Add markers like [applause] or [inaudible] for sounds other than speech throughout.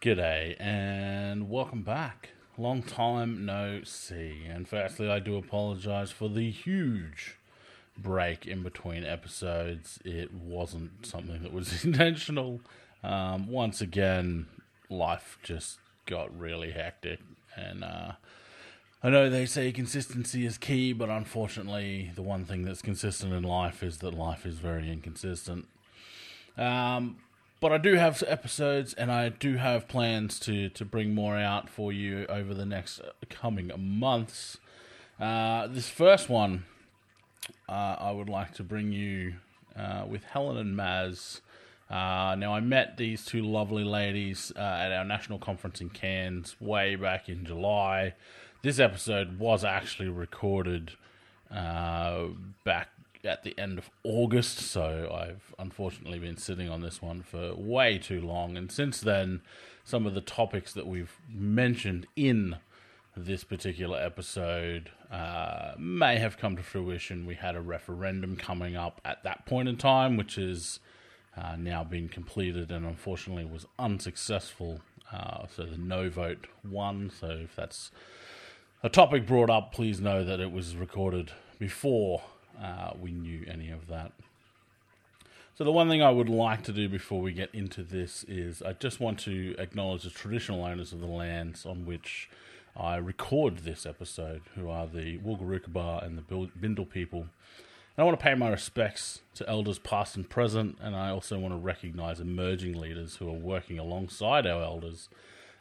G'day and welcome back. Long time no see. And firstly, I do apologize for the huge break in between episodes. It wasn't something that was [laughs] intentional. Um, once again, life just got really hectic. And uh, I know they say consistency is key, but unfortunately, the one thing that's consistent in life is that life is very inconsistent. Um, but I do have episodes, and I do have plans to to bring more out for you over the next coming months. Uh, this first one, uh, I would like to bring you uh, with Helen and Maz. Uh, now, I met these two lovely ladies uh, at our national conference in Cairns way back in July. This episode was actually recorded uh, back at the end of August, so I've unfortunately been sitting on this one for way too long. And since then, some of the topics that we've mentioned in this particular episode uh, may have come to fruition. We had a referendum coming up at that point in time, which is uh, now been completed and unfortunately was unsuccessful. Uh, so the no vote won. So if that's a topic brought up, please know that it was recorded before uh, we knew any of that. So, the one thing I would like to do before we get into this is I just want to acknowledge the traditional owners of the lands on which I record this episode, who are the Wulgurukaba and the Bindal people. And I want to pay my respects to elders past and present, and I also want to recognize emerging leaders who are working alongside our elders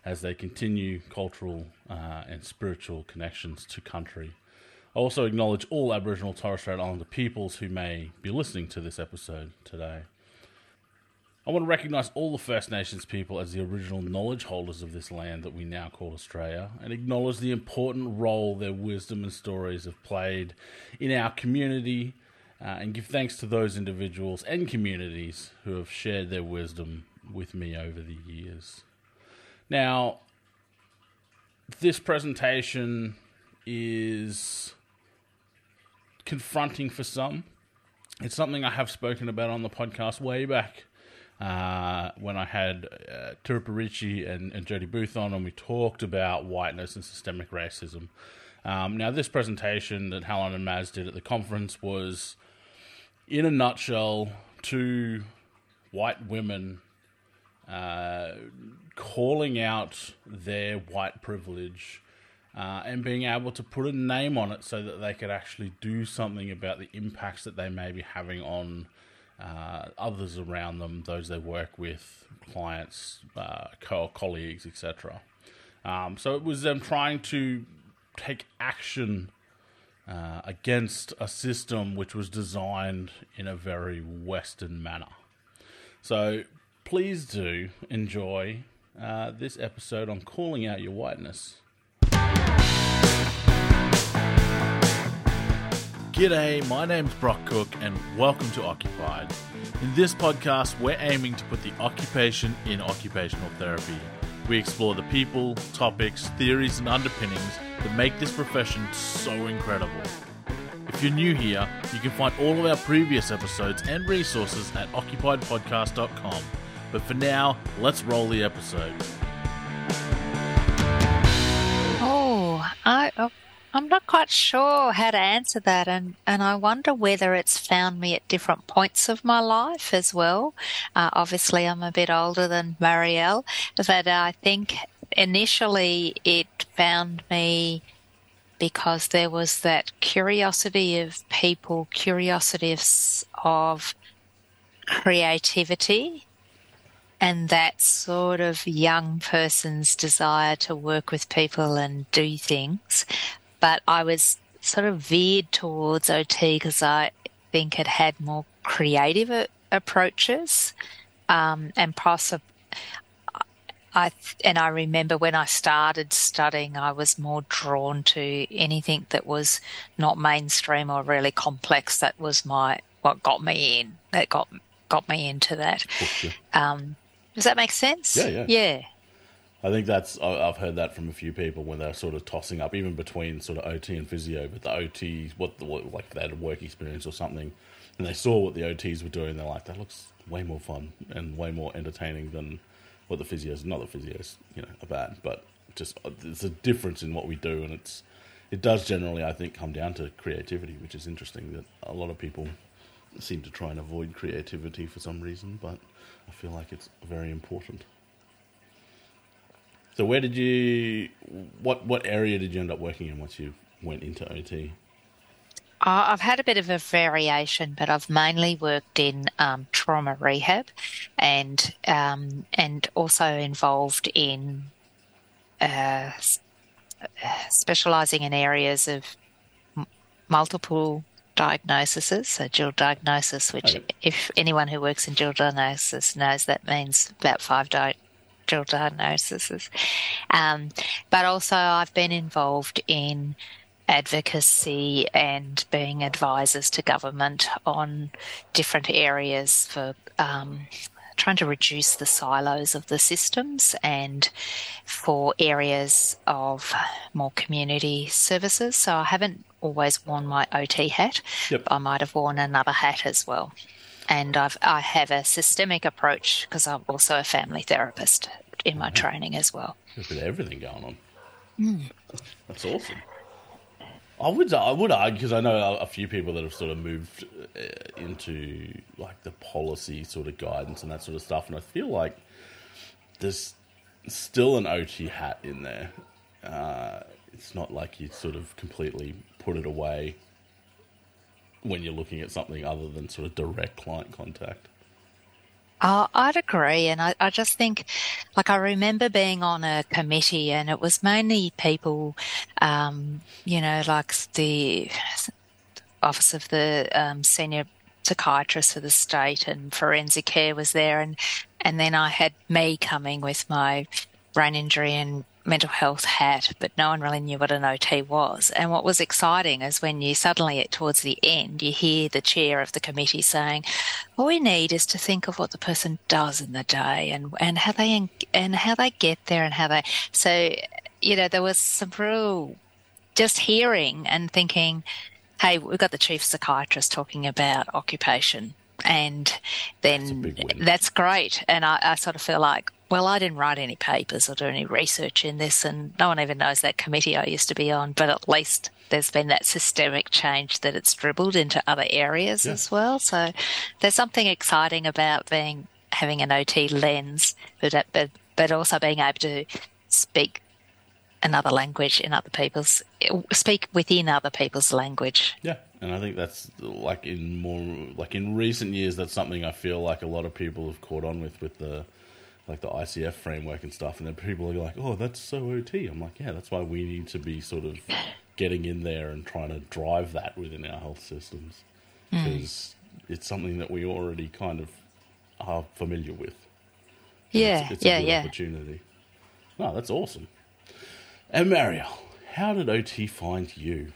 as they continue cultural uh, and spiritual connections to country also acknowledge all Aboriginal Torres Strait Islander peoples who may be listening to this episode today. I want to recognise all the First Nations people as the original knowledge holders of this land that we now call Australia and acknowledge the important role their wisdom and stories have played in our community uh, and give thanks to those individuals and communities who have shared their wisdom with me over the years. Now, this presentation is confronting for some. It's something I have spoken about on the podcast way back uh, when I had uh, Turuparichi and, and Jody Booth on, and we talked about whiteness and systemic racism. Um, now, this presentation that Helen and Maz did at the conference was, in a nutshell, two white women uh, calling out their white privilege uh, and being able to put a name on it so that they could actually do something about the impacts that they may be having on uh, others around them, those they work with, clients, uh, co- colleagues, etc. Um, so it was them trying to take action uh, against a system which was designed in a very Western manner. So please do enjoy uh, this episode on calling out your whiteness. G'day, my name's Brock Cook, and welcome to Occupied. In this podcast, we're aiming to put the occupation in occupational therapy. We explore the people, topics, theories, and underpinnings that make this profession so incredible. If you're new here, you can find all of our previous episodes and resources at occupiedpodcast.com. But for now, let's roll the episode. I. Oh I'm not quite sure how to answer that, and, and I wonder whether it's found me at different points of my life as well. Uh, obviously, I'm a bit older than Marielle, but I think initially it found me because there was that curiosity of people, curiosity of, of creativity, and that sort of young person's desire to work with people and do things but I was sort of veered towards OT because I think it had more creative approaches um, and possibly. I and I remember when I started studying, I was more drawn to anything that was not mainstream or really complex. That was my what got me in. That got got me into that. Um, does that make sense? Yeah, yeah, yeah. I think that's I've heard that from a few people when they're sort of tossing up, even between sort of OT and physio. But the OT, what, the, what like they had a work experience or something, and they saw what the OTs were doing. They're like, that looks way more fun and way more entertaining than what the physios, not the physios, you know, are bad, but just uh, there's a difference in what we do, and it's it does generally, I think, come down to creativity, which is interesting that a lot of people seem to try and avoid creativity for some reason, but I feel like it's very important. So, where did you, what what area did you end up working in once you went into OT? Uh, I've had a bit of a variation, but I've mainly worked in um, trauma rehab, and um, and also involved in uh, specialising in areas of m- multiple diagnoses, so dual diagnosis, which Okay. if anyone who works in dual diagnosis knows that means about five di- dual diagnoses. Um, but also I've been involved in advocacy and being advisors to government on different areas for um, trying to reduce the silos of the systems and for areas of more community services. So I haven't always worn my OT hat. Yep. I might have worn another hat as well. And I've I have a systemic approach because I'm also a family therapist in my mm-hmm. training as well. There's bit everything going on. Mm. That's awesome. I would I would argue because I know a, few people that have sort of moved uh, into like the policy sort of guidance and that sort of stuff, and I feel like there's still an OT hat in there. Uh, it's not like you sort of completely put it away when you're looking at something other than sort of direct client contact. Uh, I'd agree. And I, I just think, like, I remember being on a committee and it was mainly people, um, you know, like the Office of the um, Senior Psychiatrist for the state and Forensic Care was there. And, and then I had me coming with my brain injury and mental health hat, but no one really knew what an OT was. And what was exciting is when you suddenly, towards the end, you hear the chair of the committee saying, "All we need is to think of what the person does in the day and and how they and how they get there and how they." So, you know, there was some real just hearing and thinking, "Hey, we've got the chief psychiatrist talking about occupation." And then win. that's great. And I, I sort of feel like, well, I didn't write any papers or do any research in this, and no one even knows that committee I used to be on, but at least there's been that systemic change that it's dribbled into other areas Yeah. as well. So there's something exciting about being having an OT lens, but, uh, but, but also being able to speak another language in other people's, speak within other people's language. Yeah, and I think that's like in more like in recent years. That's something I feel like a lot of people have caught on with with the like the ICF framework and stuff. And then people are like, "Oh, that's so OT." I'm like, "Yeah, that's why we need to be sort of getting in there and trying to drive that within our health systems because it's something that we already kind of are familiar with." And Yeah, it's, it's yeah, a good yeah. opportunity. No, that's awesome. And Marielle, how did OT find you?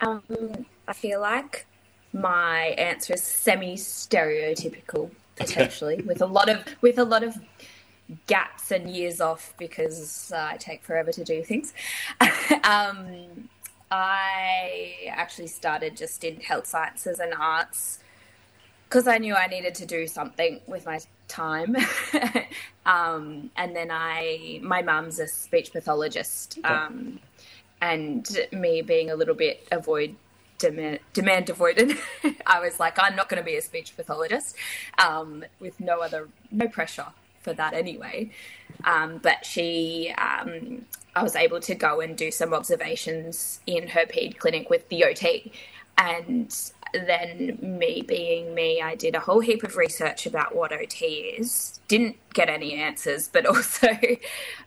Um, I feel like my answer is semi-stereotypical, potentially, with a lot of with a lot of gaps and years off because uh, I take forever to do things. [laughs] um, I actually started just in health sciences and arts because I knew I needed to do something with my time. [laughs] um, and then I, my mum's a speech pathologist. Um, and me being a little bit avoid demand, demand avoidant, [laughs] I was like, I'm not going to be a speech pathologist um, with no other, no pressure for that anyway. Um, but she, um, I was able to go and do some observations in her ped clinic with the OT. And then, me being me, I did a whole heap of research about what OT is. Didn't get any answers, but [laughs] also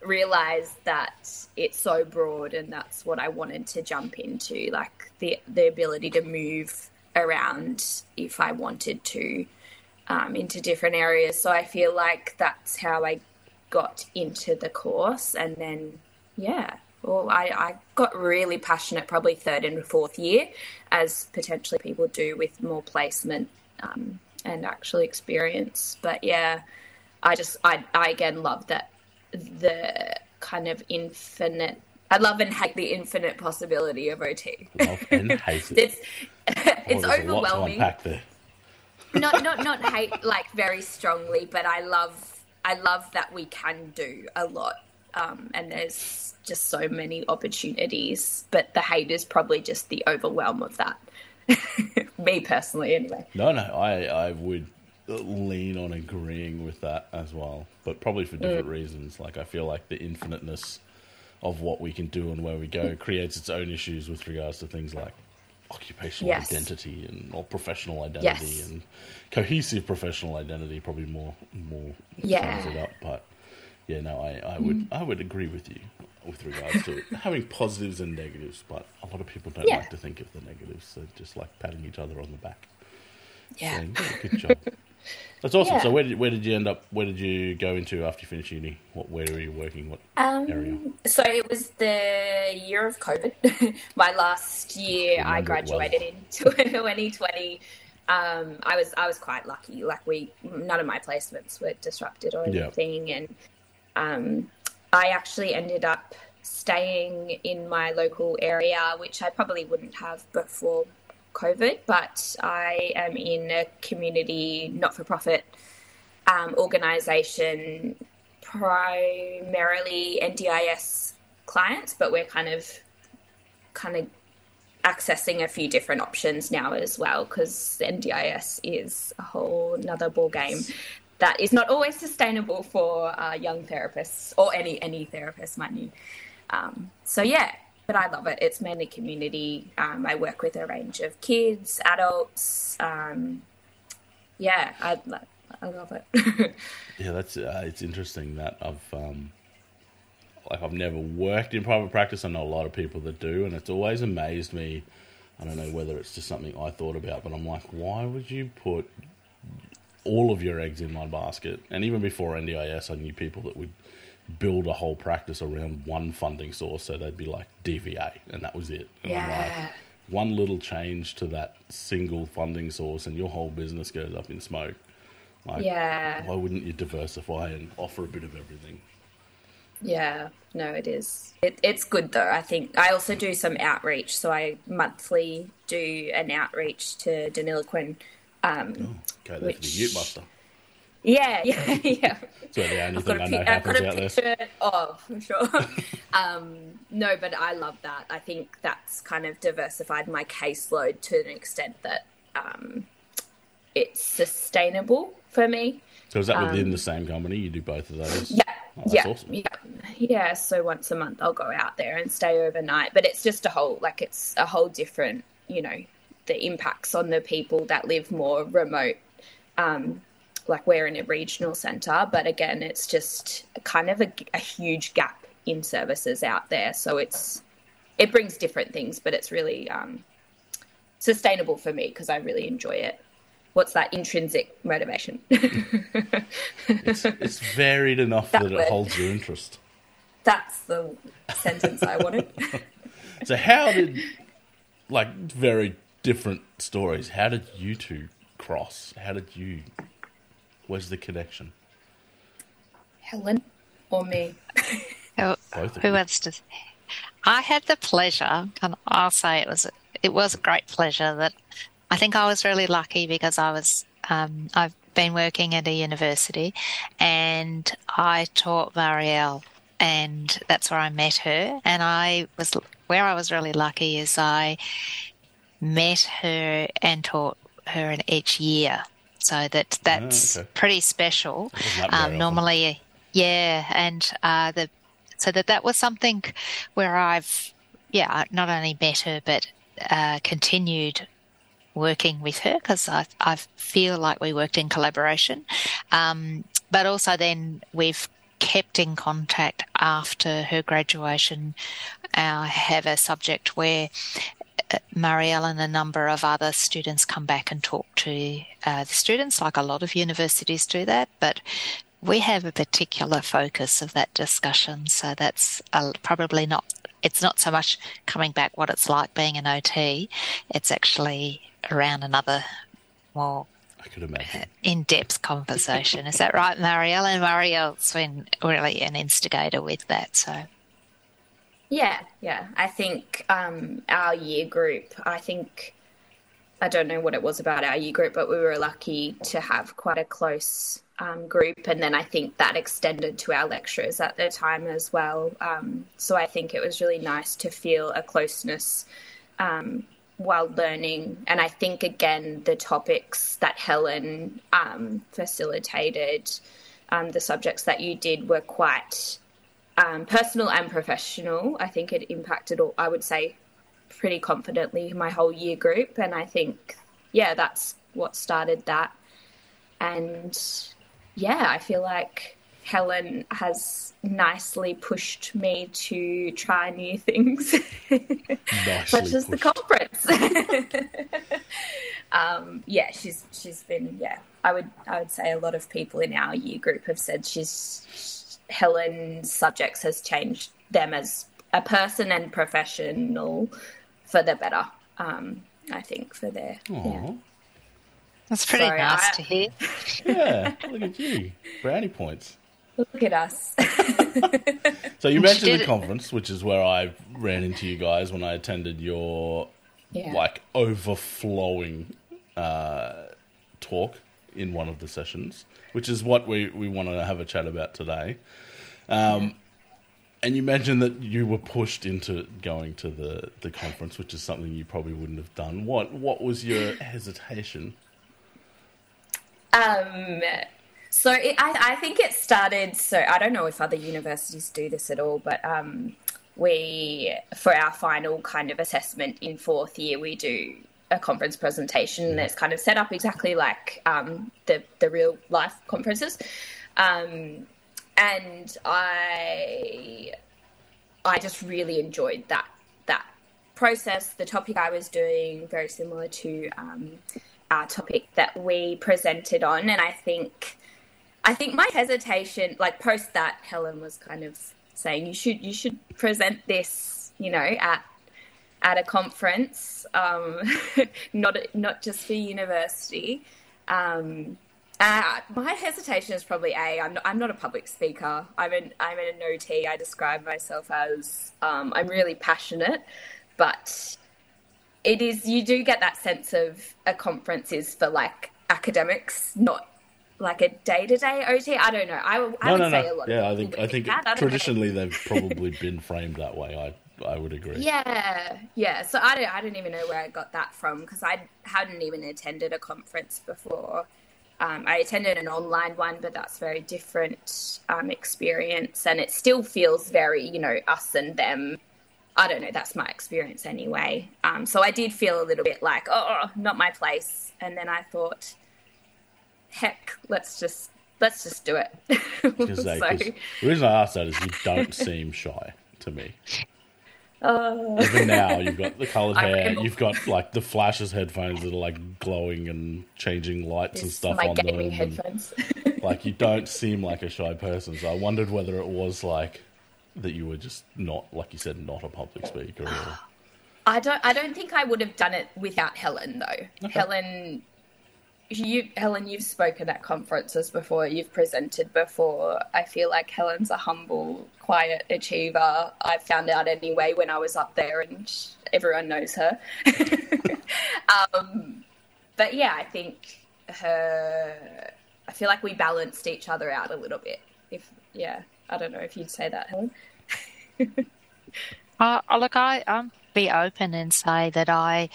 realized that it's so broad, and that's what I wanted to jump into like the, the ability to move around if I wanted to um, into different areas. So I feel like that's how I got into the course. And then, yeah, well, I, I got really passionate probably third and fourth year, as potentially people do with more placement um, and actual experience. But yeah, I just, I, I again love that the kind of infinite. I love and hate the infinite possibility of OT. Love and [laughs] hate it. it's it's there's a lot to overwhelming not not not hate like very strongly, but I love I love that we can do a lot, um, and there's just so many opportunities. But the hate is probably just the overwhelm of that. [laughs] Me personally, anyway. No, no, I I would lean on agreeing with that as well, but probably for different mm. reasons. Like I feel like the infiniteness of what we can do and where we go creates its own issues with regards to things like occupational yes. identity and or professional identity yes. and cohesive professional identity probably more more yeah. sums it up but yeah no I, I would mm. I would agree with you with regards to [laughs] having positives and negatives but a lot of people don't yeah. like to think of the negatives so just like patting each other on the back yeah saying, good job [laughs] That's awesome. Yeah. So where did where did you end up? Where did you go into after you finished uni? What where were you working? What um, area? So it was the year of COVID. [laughs] My last year, I, I graduated well. in 2020. Um, I was I was quite lucky. Like we, none of my placements were disrupted or anything, yeah. and um, I actually ended up staying in my local area, which I probably wouldn't have before COVID, but I am in a community not for profit um, organisation, primarily NDIS clients, but we're kind of kind of accessing a few different options now as well because NDIS is a whole another ball game that is not always sustainable for uh, young therapists or any any therapist, mind you. Um, so yeah, but I love it. It's mainly community. Um, I work with a range of kids, adults. Um, yeah, I, I love it. [laughs] yeah, that's uh, it's interesting that I've um, like I've never worked in private practice. I know a lot of people that do, and it's always amazed me. I don't know whether it's just something I thought about, but I'm like, why would you put all of your eggs in one basket? And even before NDIS, I knew people that would build a whole practice around one funding source. So they'd be like DVA, and that was it. And yeah. Like, one little change to that single funding source, and your whole business goes up in smoke. Like, yeah. Why wouldn't you diversify and offer a bit of everything? Yeah, no, it is. It, it's good though. I think I also do some outreach, so I monthly do an outreach to Deniliquin. Um, oh, okay, that's which, the Ute Muster. Yeah, [laughs] yeah, yeah. So the only thing I know happens out there. Of for sure. [laughs] um, no, but I love that. I think that's kind of diversified my caseload to an extent that um, it's sustainable for me. So is that within um, the same company? You do both of those? Yeah. Oh, yeah, awesome. yeah, yeah. So once a month, I'll go out there and stay overnight. But it's just a whole, like, it's a whole different, you know, the impacts on the people that live more remote um, like we're in a regional centre, but again, it's just kind of a, a huge gap in services out there. So it's it brings different things, but it's really um, sustainable for me because I really enjoy it. What's that intrinsic motivation? [laughs] it's, it's, varied enough that, that it holds your interest. That's the sentence I wanted. [laughs] so, how did, like, very different stories, how did you two cross? How did you Where's the connection? Helen or me? who, who wants to? I had the pleasure, and I'll say it was it was a great pleasure that I think I was really lucky because I was um, I've been working at a university and I taught Marielle and that's where I met her and I was where I was really lucky is I met her and taught her in each year so that that's oh, okay. pretty special. Um, normally, yeah, and uh, the so that that was something where I've yeah not only met her but uh, continued working with her because I, I feel like we worked in collaboration, um, but also then we've kept in contact after her graduation. I have a subject where Marielle and a number of other students come back and talk to uh, the students, like a lot of universities do that. But we have a particular focus of that discussion, so that's uh, probably not. It's not so much coming back what it's like being an OT. It's actually around another more I could imagine. In depth conversation. Is that right, Marielle? And Marielle's been really an instigator with that. So yeah, yeah. I think um, our year group, I think I don't know what it was about our year group, but we were lucky to have quite a close um, group. And then I think that extended to our lecturers at the time as well. Um, so I think it was really nice to feel a closeness um, while learning. And I think, again, the topics that Helen um, facilitated, um, the subjects that you did were quite um, personal and professional. I think it impacted, all, I would say, pretty confidently my whole year group. And I think, yeah, that's what started that. And yeah, I feel like Helen has nicely pushed me to try new things, [laughs] such as the conference. [laughs] um, yeah, she's she's been yeah. I would I would say a lot of people in our year group have said she's Helen's subjects has changed them as a person and professional for the better. Um, I think for their yeah. That's pretty Sorry, nice I... to hear. yeah, look at you, brownie points. Look at us. so you [laughs] mentioned the conference, which is where I ran into you guys when I attended your yeah. like overflowing uh, talk in one of the sessions, which is what we, we want to have a chat about today. Um. And you mentioned that you were pushed into going to the, the conference, which is something you probably wouldn't have done. What what was your hesitation? Um, so it, I, I, think it started. So I don't know if other universities do this at all, but um, we for our final kind of assessment in fourth year, we do a conference presentation that's kind of set up exactly like um, the the real life conferences. Um, and I I just really enjoyed that that process. The topic I was doing very similar to um, our topic that we presented on, and I think I think my hesitation, like post that, Helen was kind of saying you should you should present this, you know, at at a conference, um, [laughs] not not just for university. Um, uh, my hesitation is probably a. I'm not, I'm not a public speaker. I'm an I'm an OT. I describe myself as um, I'm really passionate, but it is you do get that sense of a conference is for like academics, not like a day to day OT. I don't know. I, I no, would no, say no. a lot. Yeah, I think I think I traditionally they've probably been framed that way. I I would agree. Yeah, yeah. So I don't I don't even know where I got that from because I hadn't even attended a conference before. Um, I attended an online one, but that's very different um, experience, and it still feels very, you know, us and them. I don't know. That's my experience anyway. Um, so I did feel a little bit like, oh, not my place. And then I thought, heck, let's just let's just do it. [laughs] so, the reason I asked that is you don't [laughs] seem shy to me. Uh, Even now, you've got [laughs] the coloured hair. You've got like the flashes headphones that are like glowing and changing lights and stuff on them. Headphones. And, [laughs] like you don't seem like a shy person. So I wondered whether it was like that you were just not, like you said, not a public speaker. Or... [sighs] I don't. I don't think I would have done it without Helen though. Okay. Helen you Helen, you've spoken at conferences before, you've presented before. I feel like Helen's a humble, quiet achiever. I found out anyway when I was up there, and everyone knows her. [laughs] um, but yeah, I think her. I feel like we balanced each other out a little bit. If yeah, I don't know if you'd say that, Helen. [laughs] uh, look, I um be open and say that I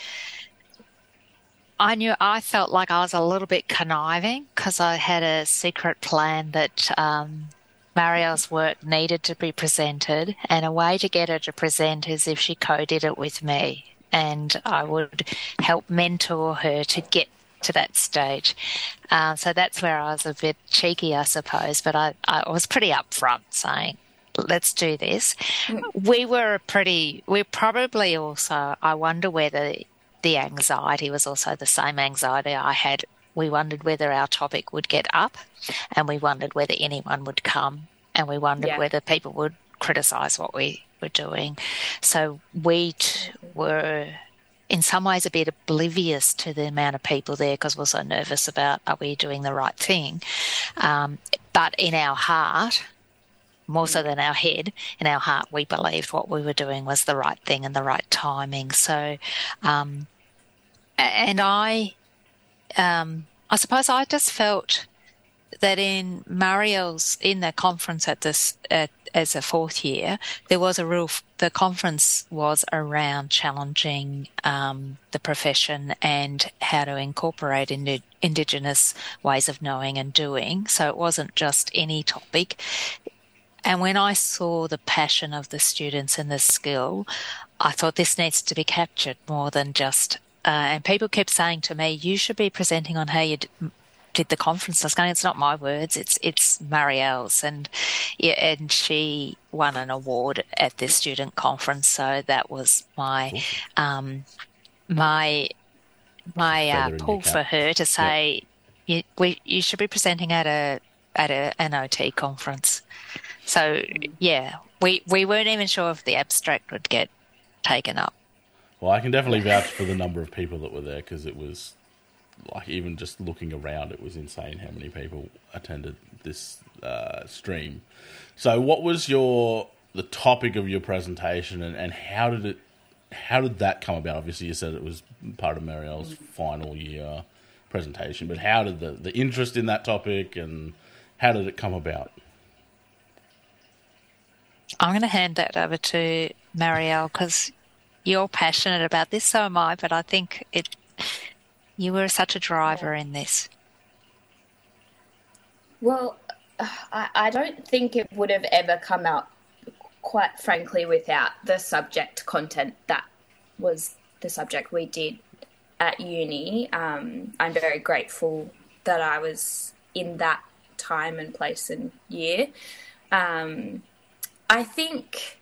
I knew I felt like I was a little bit conniving because I had a secret plan that um, work needed to be presented, and a way to get her to present is if she co did it with me, and I would help mentor her to get to that stage. Um, so that's where I was a bit cheeky, I suppose, but I, I was pretty upfront saying, let's do this. Mm. We were a pretty, we're probably also, I wonder whether the anxiety was also the same anxiety I had. We wondered whether our topic would get up, and we wondered whether anyone would come, and we wondered yeah. whether people would criticise what we were doing. So we t- were in some ways a bit oblivious to the amount of people there because we're so nervous about are we doing the right thing. Um, but in our heart, more so than our head, in our heart, we believed what we were doing was the right thing and the right timing. So um, and I, um, I suppose I just felt that in Marielle's in the conference at this at, as a fourth year, there was a real. The conference was around challenging um, the profession and how to incorporate indi- Indigenous ways of knowing and doing. So it wasn't just any topic. And when I saw the passion of the students and the skill, I thought this needs to be captured more than just. Uh, and people kept saying to me, "You should be presenting on how you did the conference. I was going, it's not my words, it's it's Marielle's, and yeah, and she won an award at this student conference. So that was my um, my my uh, pull for her to say, yep. you, we you should be presenting at a at a, an OT conference. So yeah, we we weren't even sure if the abstract would get taken up. Well, I can definitely vouch for the number of people that were there because it was like even just looking around, it was insane how many people attended this uh, stream. So, what was your the topic of your presentation, and, and how did it how did that come about? Obviously, you said it was part of Marielle's final year presentation, but how did the the interest in that topic and how did it come about? I'm going to hand that over to Marielle because you're passionate about this, so am I. But I think it you were such a driver in this. Well, I, I don't think it would have ever come out, quite frankly, without the subject content that was the subject we did at uni. Um, I'm very grateful that I was in that time and place and year. Um, I think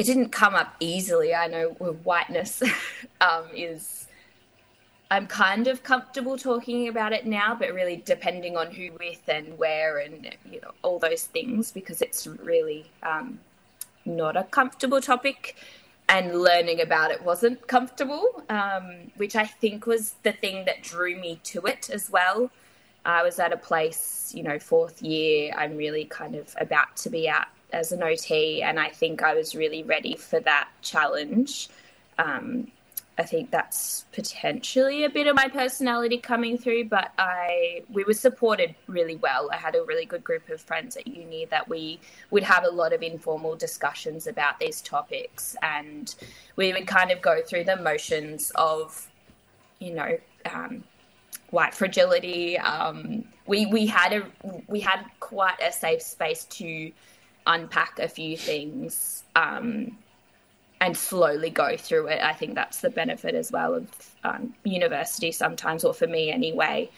it didn't come up easily. I know whiteness [laughs] um, is I'm kind of comfortable talking about it now, but really depending on who with and where and you know all those things because it's really um, not a comfortable topic, and learning about it wasn't comfortable, um, which I think was the thing that drew me to it as well. I was at a place, you know, fourth year. I'm really kind of about to be out as an OT, and I think I was really ready for that challenge. Um, I think that's potentially a bit of my personality coming through, but I we were supported really well. I had a really good group of friends at uni that we would have a lot of informal discussions about these topics, and we would kind of go through the motions of, you know, um, white fragility. Um, we we had a we had quite a safe space to unpack a few things. Um, and slowly go through it. I think that's the benefit as well of um, university sometimes, or for me anyway.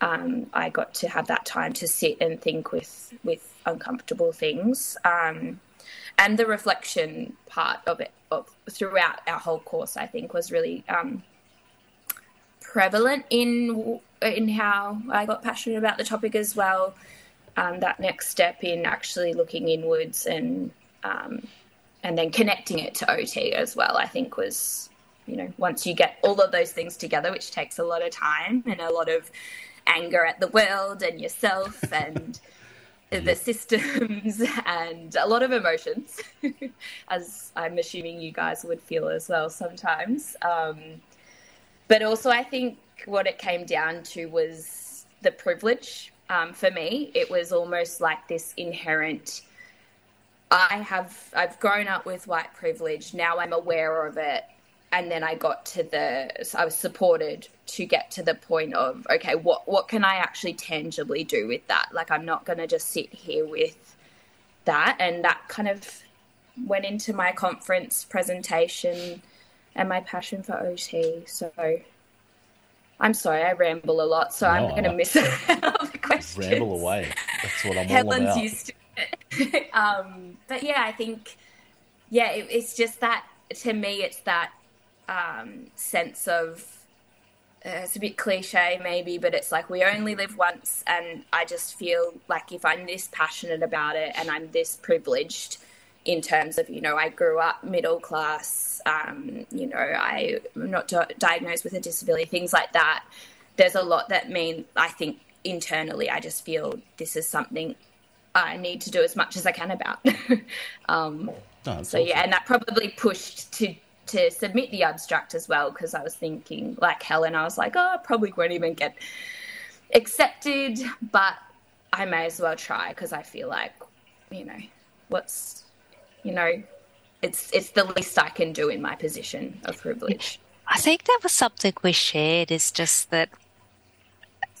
Um, I got to have that time to sit and think with with uncomfortable things, um, and the reflection part of it of, throughout our whole course. I think was really um, prevalent in in how I got passionate about the topic as well. Um, that next step in actually looking inwards and um, and then connecting it to OT as well, I think was, you know, once you get all of those things together, which takes a lot of time and a lot of anger at the world and yourself [laughs] and the systems [laughs] and a lot of emotions, [laughs] as I'm assuming you guys would feel as well sometimes. Um, but also, I think what it came down to was the privilege. Um, for me, it was almost like this inherent I have I've grown up with white privilege. Now I'm aware of it. And then I got to the I was supported to get to the point of okay, what what can I actually tangibly do with that? Like I'm not going to just sit here with that and that kind of went into my conference presentation and my passion for OT. So I'm sorry, I ramble a lot, so no, I'm going to miss [laughs] out questions. Ramble away. That's what I'm Helen's all about. used to [laughs] um, but yeah, I think yeah, it, it's just that to me, it's that um, sense of uh, it's a bit cliche maybe, but it's like we only live once, and I just feel like if I'm this passionate about it and I'm this privileged in terms of you know I grew up middle class, um, you know I'm not diagnosed with a disability, things like that. There's a lot that mean I think internally I just feel this is something I need to do as much as I can about. [laughs] um, oh, so awesome. yeah, and that probably pushed to to submit the abstract as well because I was thinking, like Helen, I was like, oh, I probably won't even get accepted, but I may as well try because I feel like, you know, what's, you know, it's it's the least I can do in my position of privilege. I think that was something we shared. Is just that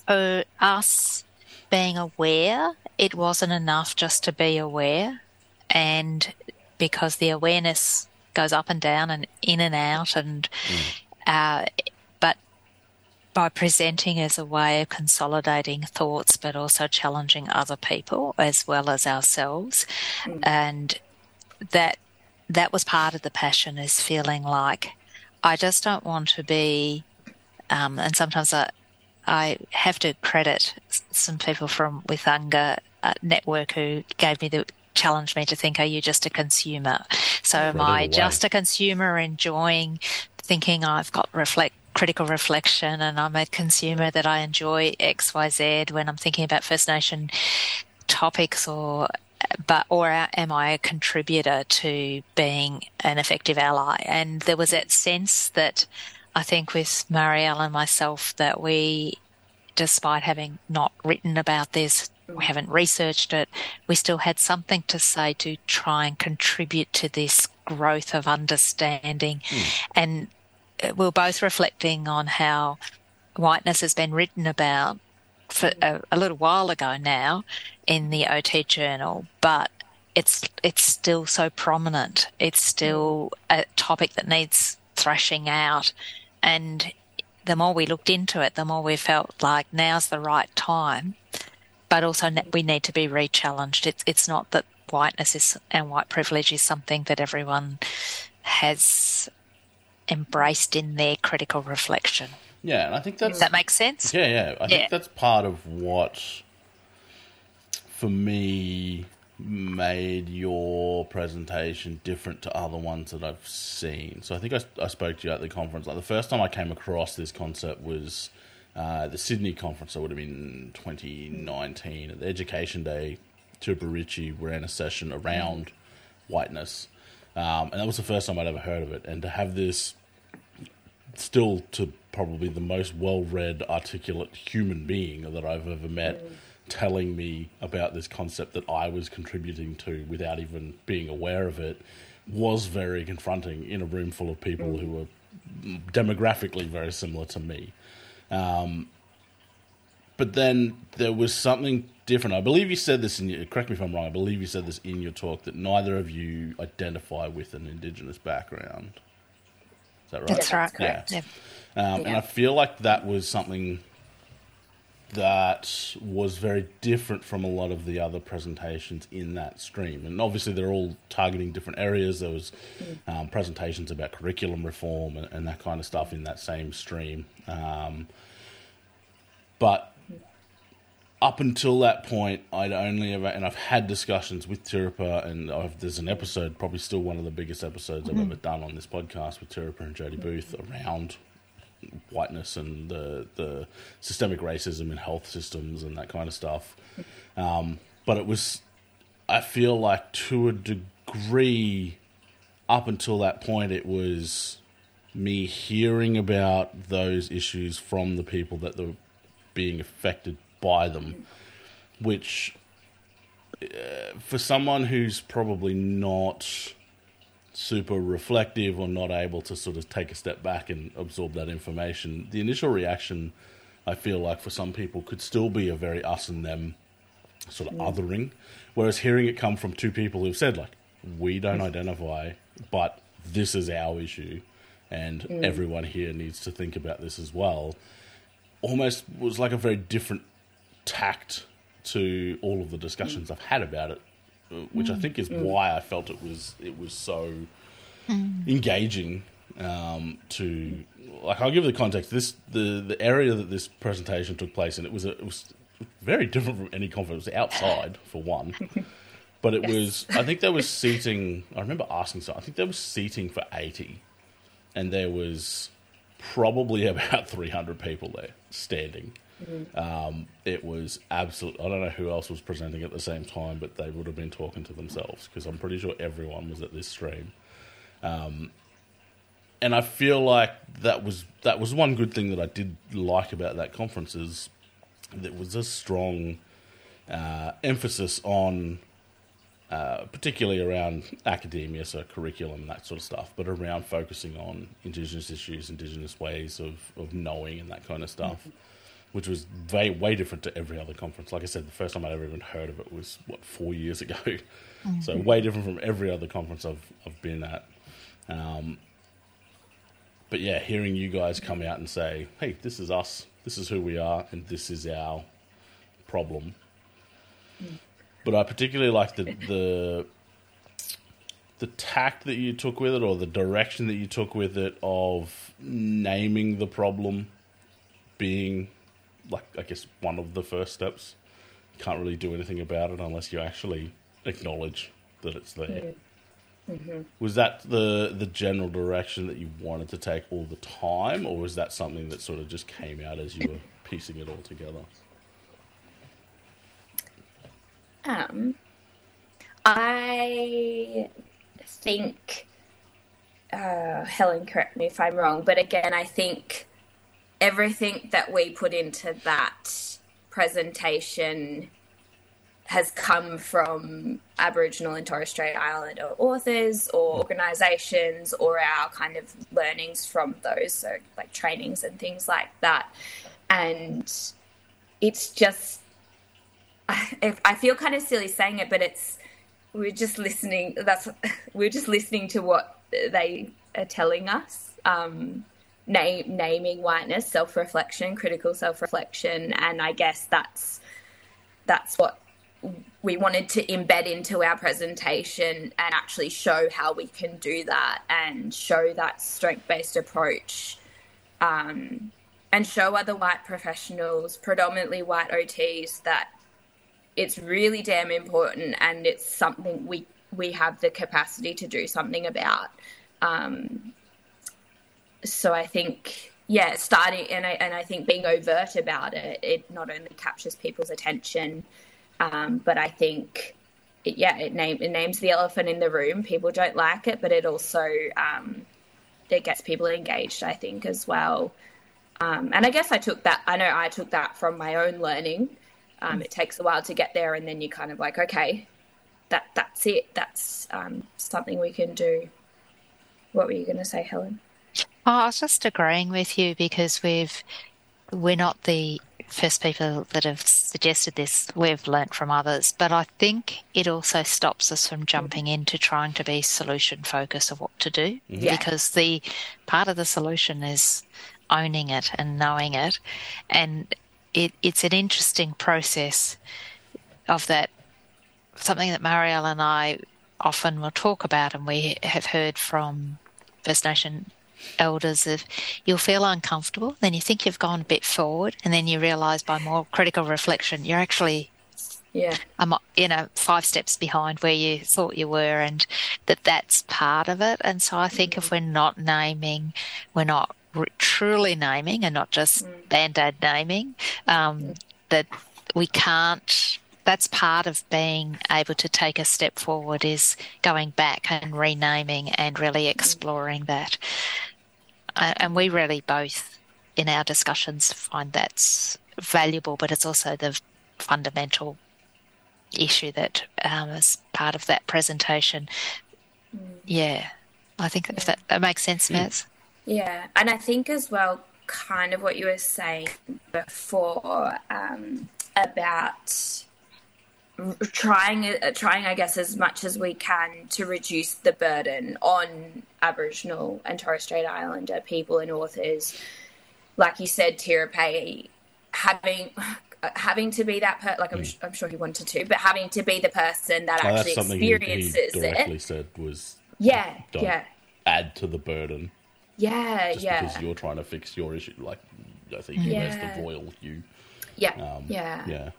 uh, us being aware, it wasn't enough just to be aware, and because the awareness goes up and down and in and out, and mm. uh, but by presenting as a way of consolidating thoughts, but also challenging other people as well as ourselves, mm. and that that was part of the passion is feeling like I just don't want to be, um, and sometimes I, I have to credit some people from Withanga uh, Network who gave me the challenged me to think, are you just a consumer? So am I just a consumer enjoying thinking I've got reflect critical reflection and I'm a consumer that I enjoy XYZ when I'm thinking about First Nation topics or but or am I a contributor to being an effective ally? And there was that sense that I think with Marielle and myself that we, despite having not written about this, we haven't researched it, we still had something to say to try and contribute to this growth of understanding. Mm. And we we're both reflecting on how whiteness has been written about for a, a little while ago now in the OT journal, but it's it's still so prominent. It's still a topic that needs thrashing out, and the more we looked into it, the more we felt like now's the right time. But also, we need to be re-challenged. It's it's not that whiteness is and white privilege is something that everyone has embraced in their critical reflection. Yeah, and I think that's that makes sense. Yeah, yeah. I yeah. think that's part of what, for me, made your presentation different to other ones that I've seen. So I think I, I spoke to you at the conference. Like the first time I came across this concept was uh, the Sydney conference. That would have been 2019 at the Education Day. Tupa Ritchie ran a session around whiteness, um, and that was the first time I'd ever heard of it. And to have this still to probably the most well-read, articulate human being that I've ever met, mm. Telling me about this concept that I was contributing to without even being aware of it, was very confronting in a room full of people mm. who were demographically very similar to me. Um, but then there was something different. I believe you said this in your, correct me if I'm wrong. I believe you said this in your talk that neither of you identify with an indigenous background Is that right? That's right. Yeah. yeah. Um, yeah. And I feel like that was something that was very different from a lot of the other presentations in that stream. And obviously, they're all targeting different areas. There was um, presentations about curriculum reform and, and, that kind of stuff in that same stream. Um, but up until that point, I'd only ever, and I've had discussions with Tirapa, and I've, there's an episode, probably still one of the biggest episodes mm-hmm. I've ever done on this podcast with Tirapa and Jody Booth around whiteness and the the systemic racism in health systems and that kind of stuff. Um, but it was, I feel like to a degree, up until that point, it was me hearing about those issues from the people that were being affected by them, which uh, for someone who's probably not super reflective or not able to sort of take a step back and absorb that information, the initial reaction I feel like for some people could still be a very us and them sort of othering. Whereas hearing it come from two people who've said, like, we don't identify, but this is our issue, and mm. everyone here needs to think about this as well, almost was like a very different tact to all of the discussions I've had about it, which I mm. think is mm. why I felt it was it was so mm. engaging. Um, to like, I'll give you the context. This the the area that this presentation took place in. It was a, it was very different from any conference. It was outside for one, [laughs] but it yes. was. I think there was seating. I remember asking so. I think there was seating for eighty, and there was probably [laughs] about three hundred people there standing. Mm-hmm. Um, it was absolute. I don't know who else was presenting at the same time, but they would have been talking to themselves because I'm pretty sure everyone was at this stream. Um, and I feel like that was that was one good thing that I did like about that conference is there was a strong uh, emphasis on, uh, particularly around academia, so curriculum and that sort of stuff, but around focusing on Indigenous issues, Indigenous ways of, of knowing and that kind of stuff, mm-hmm. Which was very, way different to every other conference. Like I said, the first time I'd ever even heard of it was, what, four years ago. [laughs] Mm-hmm. So, way different from every other conference I've, I've been at. Um, but yeah, hearing you guys come out and say, hey, this is us, this is who we are, and this is our problem but I particularly like the the the tact that you took with it, or the direction that you took with it, of naming the problem being like I guess one of the first steps. You can't really do anything about it unless you actually acknowledge that it's there. Mm-hmm. Was that the the general direction that you wanted to take all the time, or was that something that sort of just came out as you were piecing it all together? Um, I think, uh, Helen, correct me if I'm wrong, but again, I think everything that we put into that presentation has come from Aboriginal and Torres Strait Islander authors or organisations or our kind of learnings from those, so like trainings and things like that. And it's just I, I feel kind of silly saying it, but it's we're just listening. That's [laughs] we're just listening to what they are telling us. Um, name, naming whiteness, self reflection, critical self reflection, and I guess that's that's what we wanted to embed into our presentation and actually show how we can do that and show that strength based approach um, and show other white professionals, predominantly white OTs, that it's really damn important and it's something we we have the capacity to do something about. Um, so i think yeah starting and I, and I think being overt about it it not only captures people's attention um, but i think it, yeah it, name, it names the elephant in the room people don't like it but it also um, it gets people engaged i think as well um, and i guess i took that i know i took that from my own learning um, it takes a while to get there, and then you're kind of like, okay, that that's it. That's um, something we can do. What were you going to say, Helen? Oh, I was just agreeing with you because we've we're not the first people that have suggested this. We've learnt from others, but I think it also stops us from jumping into trying to be solution focused of what to do mm-hmm. yeah. because the part of the solution is owning it and knowing it and it, it's an interesting process of that. Something that Marielle and I often will talk about, and we have heard from First Nation elders of you'll feel uncomfortable, then you think you've gone a bit forward, and then you realise by more critical reflection you're actually yeah I'm you know five steps behind where you thought you were, and that that's part of it. And so I think mm-hmm. if we're not naming, we're not truly naming and not just mm. band aid naming, um, mm. that we can't. That's part of being able to take a step forward is going back and renaming and really mm. exploring that. Uh, and we really both, in our discussions, find that's valuable, but it's also the fundamental issue that um, is part of that presentation. Yeah, I think if that, that makes sense, Maz. Yeah, and I think as well, kind of what you were saying before um, about trying, uh, trying, I guess, as much as we can to reduce the burden on Aboriginal and Torres Strait Islander people and authors. Like you said, Tirape, having [laughs] having to be that person, like I'm, mm. I'm, sure he wanted to, but having to be the person that actually experiences he, he directly it. said was yeah, yeah, add to the burden. Yeah, just yeah. Because you're trying to fix your issue, like I think yeah. as the royal you. Yeah. Um, yeah. Yeah.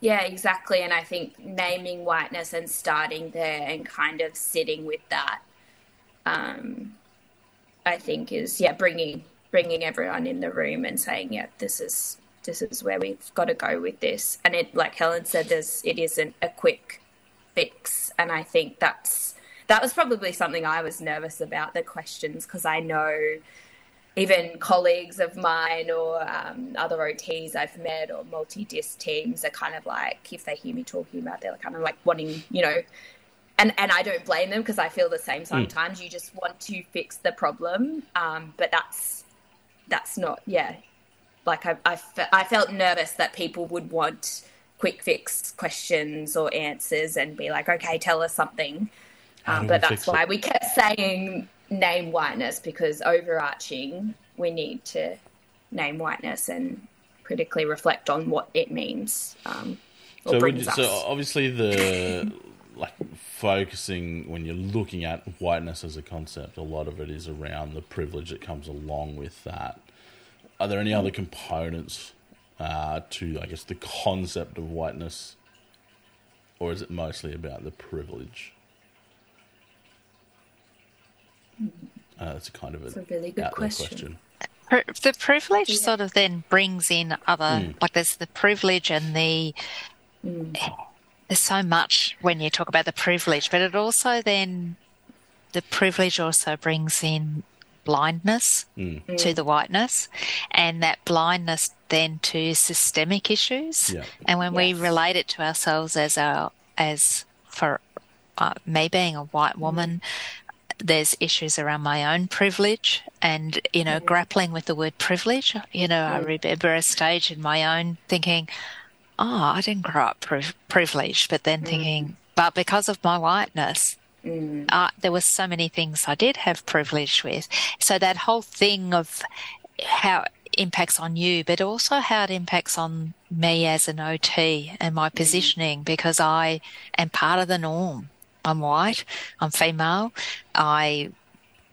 Yeah, exactly. And I think naming whiteness and starting there and kind of sitting with that, um, I think is yeah bringing bringing everyone in the room and saying yeah this is this is where we've got to go with this. And it like Helen said, there's it isn't a quick fix, and I think that's that was probably something I was nervous about the questions because I know even colleagues of mine or um, other OTs I've met or multi disc teams are kind of like, if they hear me talking about, they're kind of like wanting, you know, and, and I don't blame them because I feel the same sometimes. Mm. You just want to fix the problem, um, but that's that's not, yeah. Like I, I, I felt nervous that people would want quick fix questions or answers and be like, okay, tell us something. Um, but that's why it? we kept saying name whiteness because overarching, we need to name whiteness and critically reflect on what it means. Um, so, you, so obviously the [coughs] like focusing when you're looking at whiteness as a concept, a lot of it is around the privilege that comes along with that. Are there any other components uh, to, I guess, the concept of whiteness, or is it mostly about the privilege? Uh, that's kind of a, a really good question. question. The privilege yeah. sort of then brings in other, mm. like there's the privilege and the. Mm. There's so much when you talk about the privilege, but it also then, the privilege also brings in blindness mm. to the whiteness, and that blindness then to systemic issues. Yeah. And when yes. we relate it to ourselves as our as for uh, me being a white woman, there's issues around my own privilege and, you know, mm. grappling with the word privilege. You know, mm. I remember a stage in my own thinking, oh, I didn't grow up pri- privileged, but then mm. thinking, but because of my whiteness, mm. uh, there were so many things I did have privilege with. So that whole thing of how it impacts on you, but also how it impacts on me as an OT and my mm. positioning because I am part of the norm. I'm white, I'm female, I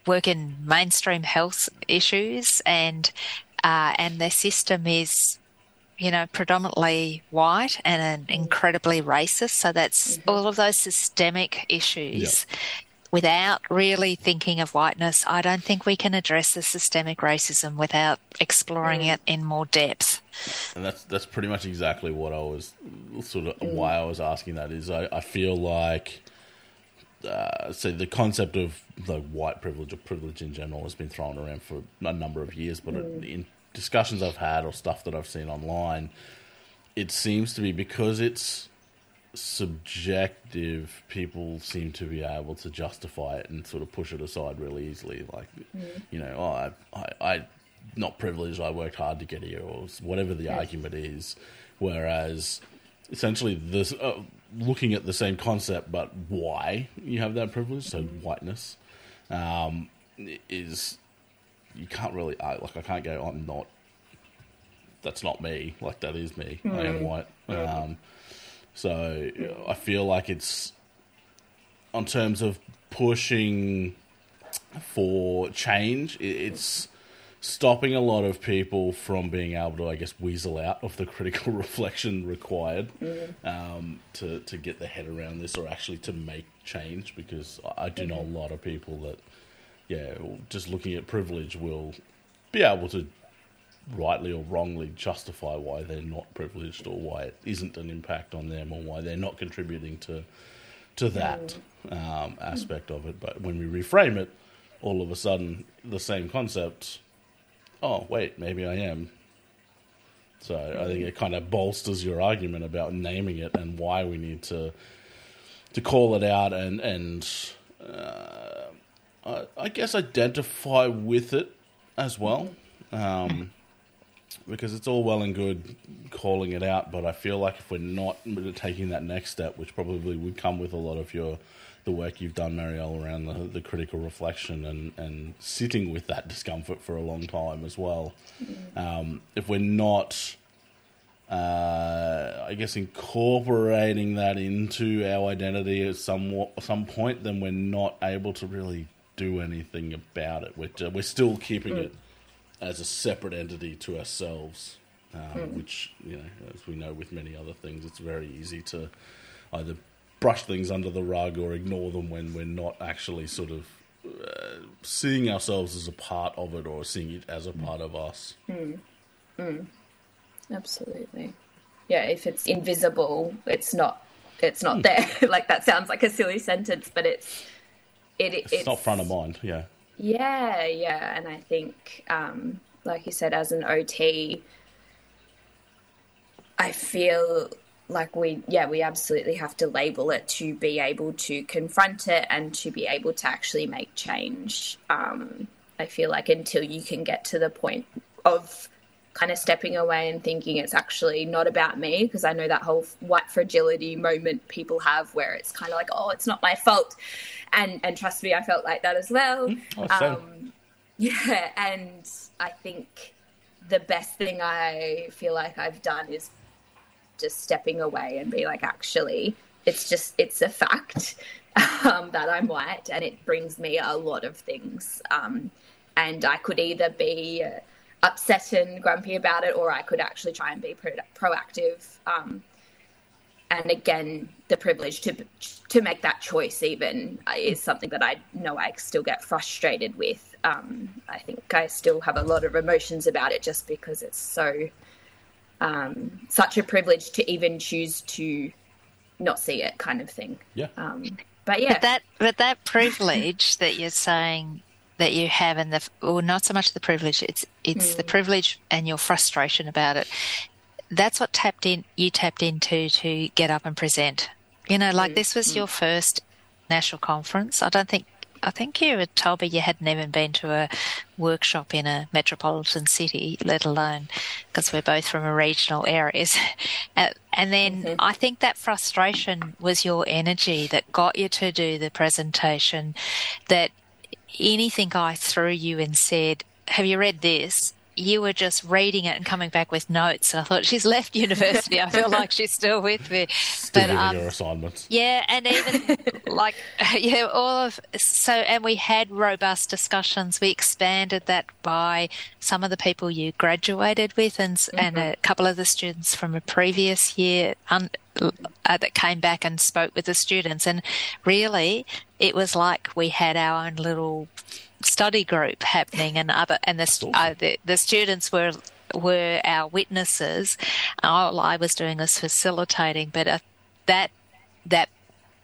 work in mainstream health issues, and uh, and the system is, you know, predominantly white and incredibly racist. So that's mm-hmm. all of those systemic issues. Yep. Without really thinking of whiteness, I don't think we can address the systemic racism without exploring mm. it in more depth. And that's that's pretty much exactly what I was sort of mm. why I was asking that is I, I feel like uh, so the concept of the white privilege or privilege in general has been thrown around for a number of years, but mm. in discussions I've had or stuff that I've seen online, it seems to be because it's subjective, people seem to be able to justify it and sort of push it aside really easily. Like, mm. you know, oh, I, I, I, not privileged, I worked hard to get here, or whatever the yes. argument is. Whereas, essentially, this. Uh, looking at the same concept, but why you have that privilege, so whiteness, um, is you can't really like I can't go. I'm not. That's not me. Like that is me. Mm. I am white. Um, so I feel like it's on terms of pushing for change. It's stopping a lot of people from being able to, I guess, weasel out of the critical [laughs] reflection required um, to to get their head around this, or actually to make change. Because I do mm-hmm. know a lot of people that, yeah, just looking at privilege will be able to rightly or wrongly justify why they're not privileged or why it isn't an impact on them or why they're not contributing to to that um, aspect of it. But when we reframe it, all of a sudden the same concept oh, wait, maybe I am. So I think it kind of bolsters your argument about naming it and why we need to to call it out and and uh, I, I, guess identify with it as well, um, because it's all well and good calling it out, but I feel like if we're not taking that next step, which probably would come with a lot of your the work you've done, Marielle, around the, the critical reflection and, and sitting with that discomfort for a long time as well. Um, if we're not, uh, I guess, incorporating that into our identity at some some point, then we're not able to really do anything about it. We're, we're still keeping mm. it as a separate entity to ourselves, um, mm. which, you know, as we know with many other things, it's very easy to either brush things under the rug or ignore them when we're not actually sort of uh, seeing ourselves as a part of it or seeing it as a part of us. Mm. Mm. Absolutely. Yeah, if it's invisible, it's not it's not there. [laughs] like that sounds like a silly sentence, but it's it, it's, it's not front of mind. Yeah. Yeah, yeah, and I think, um, like you said, as an OT, I feel like we, yeah, we absolutely have to label it to be able to confront it and to be able to actually make change. Um, I feel like until you can get to the point of kind of stepping away and thinking it's actually not about me because I know that whole white fragility moment people have where it's kind of like oh it's not my fault and and trust me I felt like that as well Oh, same. um, [laughs] yeah and I think the best thing I feel like I've done is just stepping away and be like actually it's just it's a fact [laughs] um, that I'm white and it brings me a lot of things um, and I could either be upset and grumpy about it, or I could actually try and be pro- proactive. Um, and again, the privilege to to make that choice even is something that I know I still get frustrated with. Um, I think I still have a lot of emotions about it, just because it's so um, such a privilege to even choose to not see it, kind of thing. Yeah. Um, but yeah, But that, but that privilege [laughs] that you're saying that you have, and the, well, not so much the privilege, it's it's the privilege and your frustration about it. That's what tapped in. You tapped into to get up and present. You know, like this was your first national conference. I don't think. I think you had told me you hadn't even been to a workshop in a metropolitan city, let alone because we're both from a regional areas. [laughs] Uh, and then I think that frustration was your energy that got you to do the presentation. That anything I threw you and said, "Have you read this?" You were just reading it and coming back with notes. And I thought she's left university. I feel like she's still with me. Still But um, your assignments. yeah, and even [laughs] like [laughs] yeah, all of so, and we had robust discussions. We expanded that by some of the people you graduated with, and s and a couple of the students from a previous year un, uh, that came back and spoke with the students. And really, it was like we had our own little study group happening, and other and the uh, the, the students were were our witnesses. All I was doing was facilitating, but uh, that that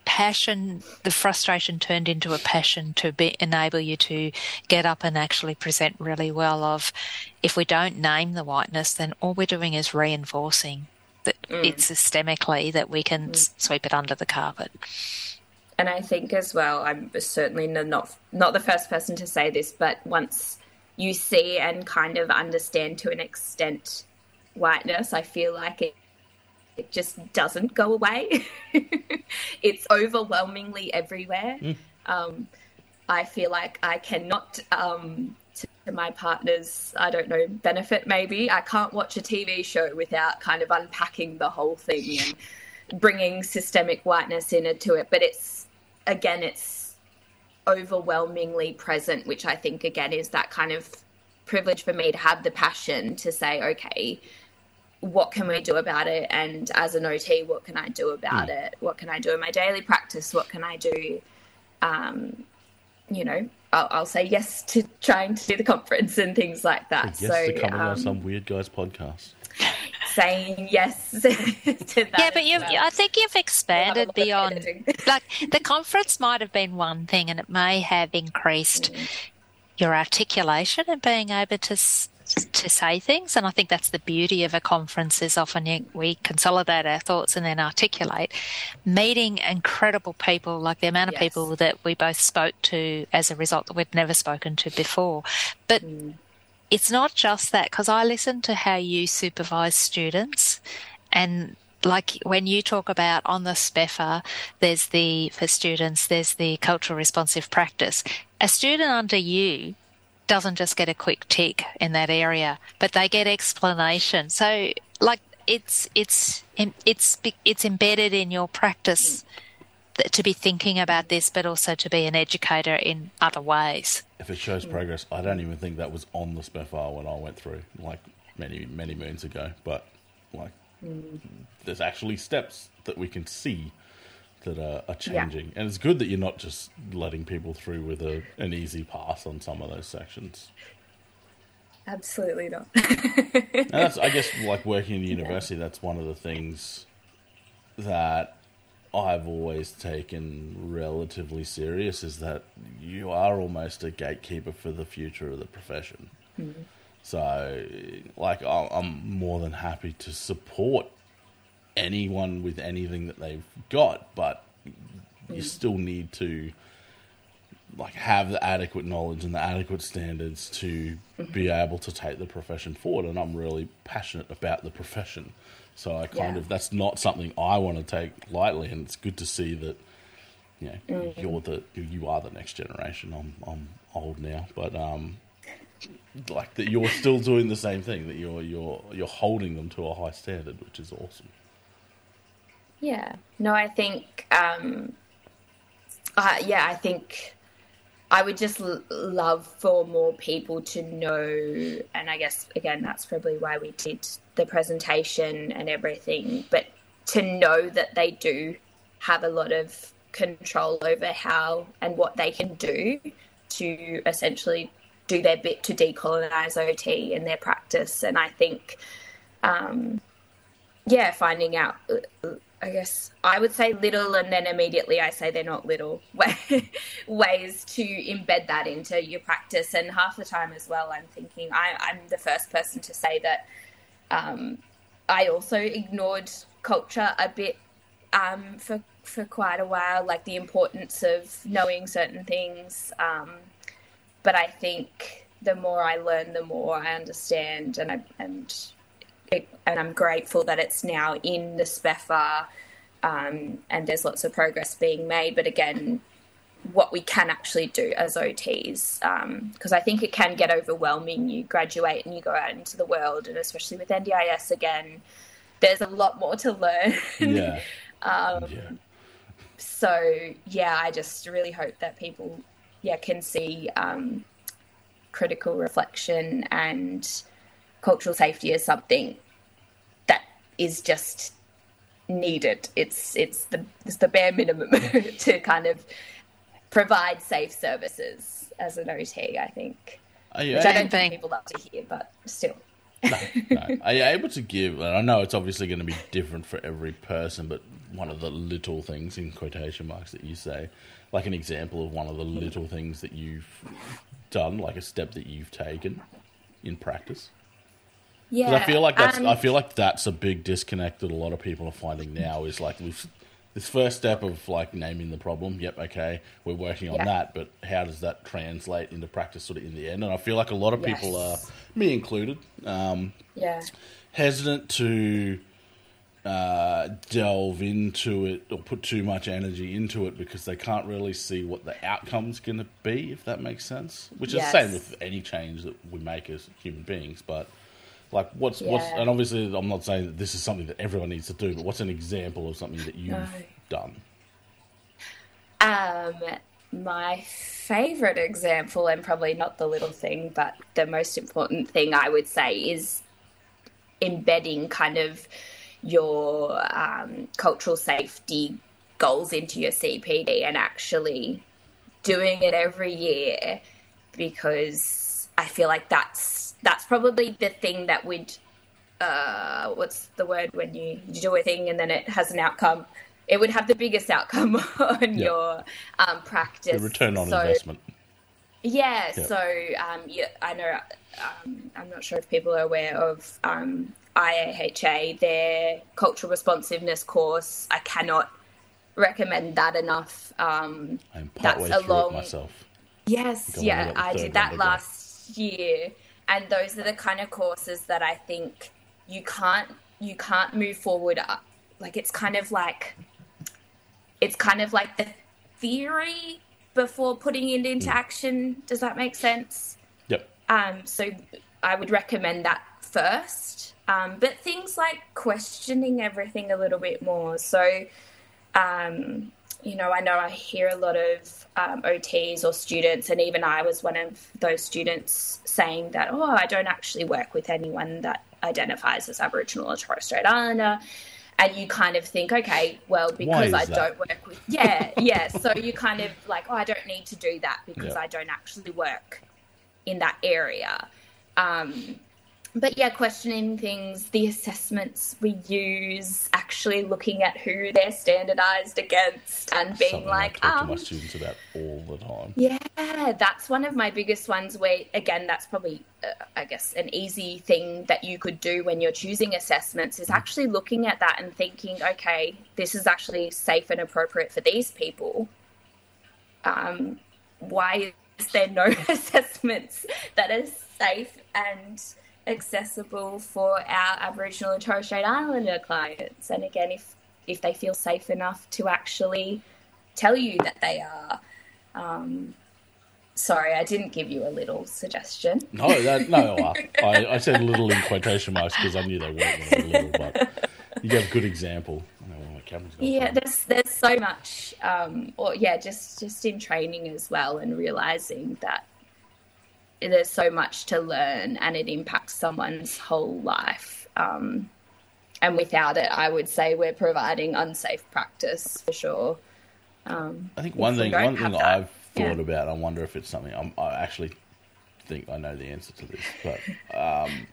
passion, the frustration turned into a passion to be, enable you to get up and actually present really well. Of if we don't name the whiteness, then all we're doing is reinforcing that it systemically that we can s sweep it under the carpet. And I think as well, I'm certainly not not the first person to say this, but once you see and kind of understand to an extent whiteness, I feel like it it just doesn't go away. [laughs] it's overwhelmingly everywhere. Um, I feel like I cannot, um, to, to my partner's, I don't know, benefit maybe, I can't watch a TV show without kind of unpacking the whole thing and bringing systemic whiteness into it. But it's, again, it's overwhelmingly present, which I think, again, is that kind of privilege for me to have the passion to say, okay, what can we do about it? And as an OT, what can I do about it? What can I do in my daily practice? What can I do? Um, you know, I'll, I'll say yes to trying to do the conference and things like that. Yes, so to coming on um, some weird guys podcast. Saying yes [laughs] to that. Yeah, but you've, well. I think you've expanded beyond. [laughs] like the conference might have been one thing, and it may have increased mm. your articulation and being able to to say things. And I think that's the beauty of a conference is often you, we consolidate our thoughts and then articulate. Meeting incredible people, like the amount of Yes. people that we both spoke to as a result that we'd never spoken to before, but mm. It's not just that because I listen to how you supervise students and like when you talk about on the SPEF-R, there's the, for students, there's the cultural responsive practice. A student under you doesn't just get a quick tick in that area, but they get explanation. So like it's, it's, it's, it's embedded in your practice that- to be thinking about this, but also to be an educator in other ways. If it shows progress, I don't even think that was on the SPEFR when I went through, like many, many moons ago. But like, there's actually steps that we can see that are, are changing, and it's good that you're not just letting people through with a, an easy pass on some of those sections. Absolutely not. [laughs] And that's, I guess, like working in the university, that's one of the things that I've always taken relatively serious is that you are almost a gatekeeper for the future of the profession. Mm-hmm. So, like, I'm more than happy to support anyone with anything that they've got, but you still need to like have the adequate knowledge and the adequate standards to be able to take the profession forward. And I'm really passionate about the profession, so I kind Yeah. of that's not something I want to take lightly. And it's good to see that you know you're the you are the next generation. I'm I'm old now, but um, like that you're still doing the same thing. That you're you're you're holding them to a high standard, which is awesome. Yeah. No, I think, um, uh, yeah, I think I would just l- love for more people to know, and I guess, again, that's probably why we did the presentation and everything, but to know that they do have a lot of control over how and what they can do to essentially do their bit to decolonize OT in their practice. And I think, um, yeah, finding out, uh, I guess I would say little, and then immediately I say they're not little [laughs] ways to embed that into your practice. And half the time as well, I'm thinking I, I'm the first person to say that um, I also ignored culture a bit um, for for quite a while, like the importance of knowing certain things. Um, but I think the more I learn, the more I understand, and I, and it, and I'm grateful that it's now in the SPEF-R, um, and there's lots of progress being made. But again, what we can actually do as OTs, because I think it can get overwhelming. You graduate and you go out into the world, and especially with NDIS again, there's a lot more to learn. Yeah. [laughs] Um, yeah. so yeah, I just really hope that people, yeah, can see um, critical reflection and cultural safety is something that is just needed. It's it's the it's the bare minimum [laughs] to kind of provide safe services as an OT. I think, Are you which I able- don't think people love to hear, but still. no. Are you able to give? And I know it's obviously going to be different for every person, but one of the little things in quotation marks that you say, like an example of one of the little things that you've done, like a step that you've taken in practice. Yeah, I feel like that's um, I feel like that's a big disconnect that a lot of people are finding now. Is like we've this first step of like naming the problem. Yep, okay, we're working on Yeah. that, but how does that translate into practice, sort of in the end? And I feel like a lot of people are, me included, um, yeah. hesitant to uh, delve into it or put too much energy into it because they can't really see what the outcome's going to be, if that makes sense. Which is the same with any change that we make as human beings, but. Like what's what's and obviously I'm not saying that this is something that everyone needs to do, but what's an example of something that you've No. done? Um, my favorite example, and probably not the little thing, but the most important thing I would say is embedding kind of your um, cultural safety goals into your CPD and actually doing it every year because I feel like that's that's probably the thing that would uh, what's the word when you, you do a thing and then it has an outcome it would have the biggest outcome [laughs] on Yeah. your um, practice The return on So- investment. yeah, Yeah. so um, yeah, I know. Um, I'm not sure if people are aware of um, IAHA, their cultural responsiveness course. I cannot recommend that enough. Um, I'm partway through long- it myself. yes, yeah, I did that to year, and those are the kind of courses that I think you can't you can't move forward. Up. Like it's kind of like it's kind of like the theory before putting it Mm. into action. Does that make sense? Yep. Um, so I would recommend that first. Um, but things like questioning everything a little bit more. So, um, you know, I know I hear a lot of um, OTs or students, and even I was one of those students saying that, oh, I don't actually work with anyone that identifies as Aboriginal or Torres Strait Islander. And you kind of think, okay, well, because I that? don't work with, yeah, yeah. So you kind of like, oh, I don't need to do that because Yeah. I don't actually work in that area. Um, but yeah, questioning things, the assessments we use, actually looking at who they're standardized against, and being Something like, I talk um, to my students about all the time. yeah, that's one of my biggest ones. Where again, that's probably, uh, I guess, an easy thing that you could do when you're choosing assessments is actually looking at that and thinking, okay, this is actually safe and appropriate for these people. Um, why is there no [laughs] assessments that are safe and accessible for our Aboriginal and Torres Strait Islander clients? And again, if if they feel safe enough to actually tell you that they are. Um, sorry, I didn't give you a little suggestion. No, that, no, I, I said a little in quotation marks because I knew they weren't little, but you gave a good example. I know where my camera's gone Yeah, there's there's so much, um, or yeah, just just in training as well, and realizing that there's so much to learn, and it impacts someone's whole life. Um, and without it, I would say we're providing unsafe practice for sure. Um, I think one thing, one thing that. I've thought Yeah. about, I wonder if it's something I'm, I actually think I know the answer to this, but um,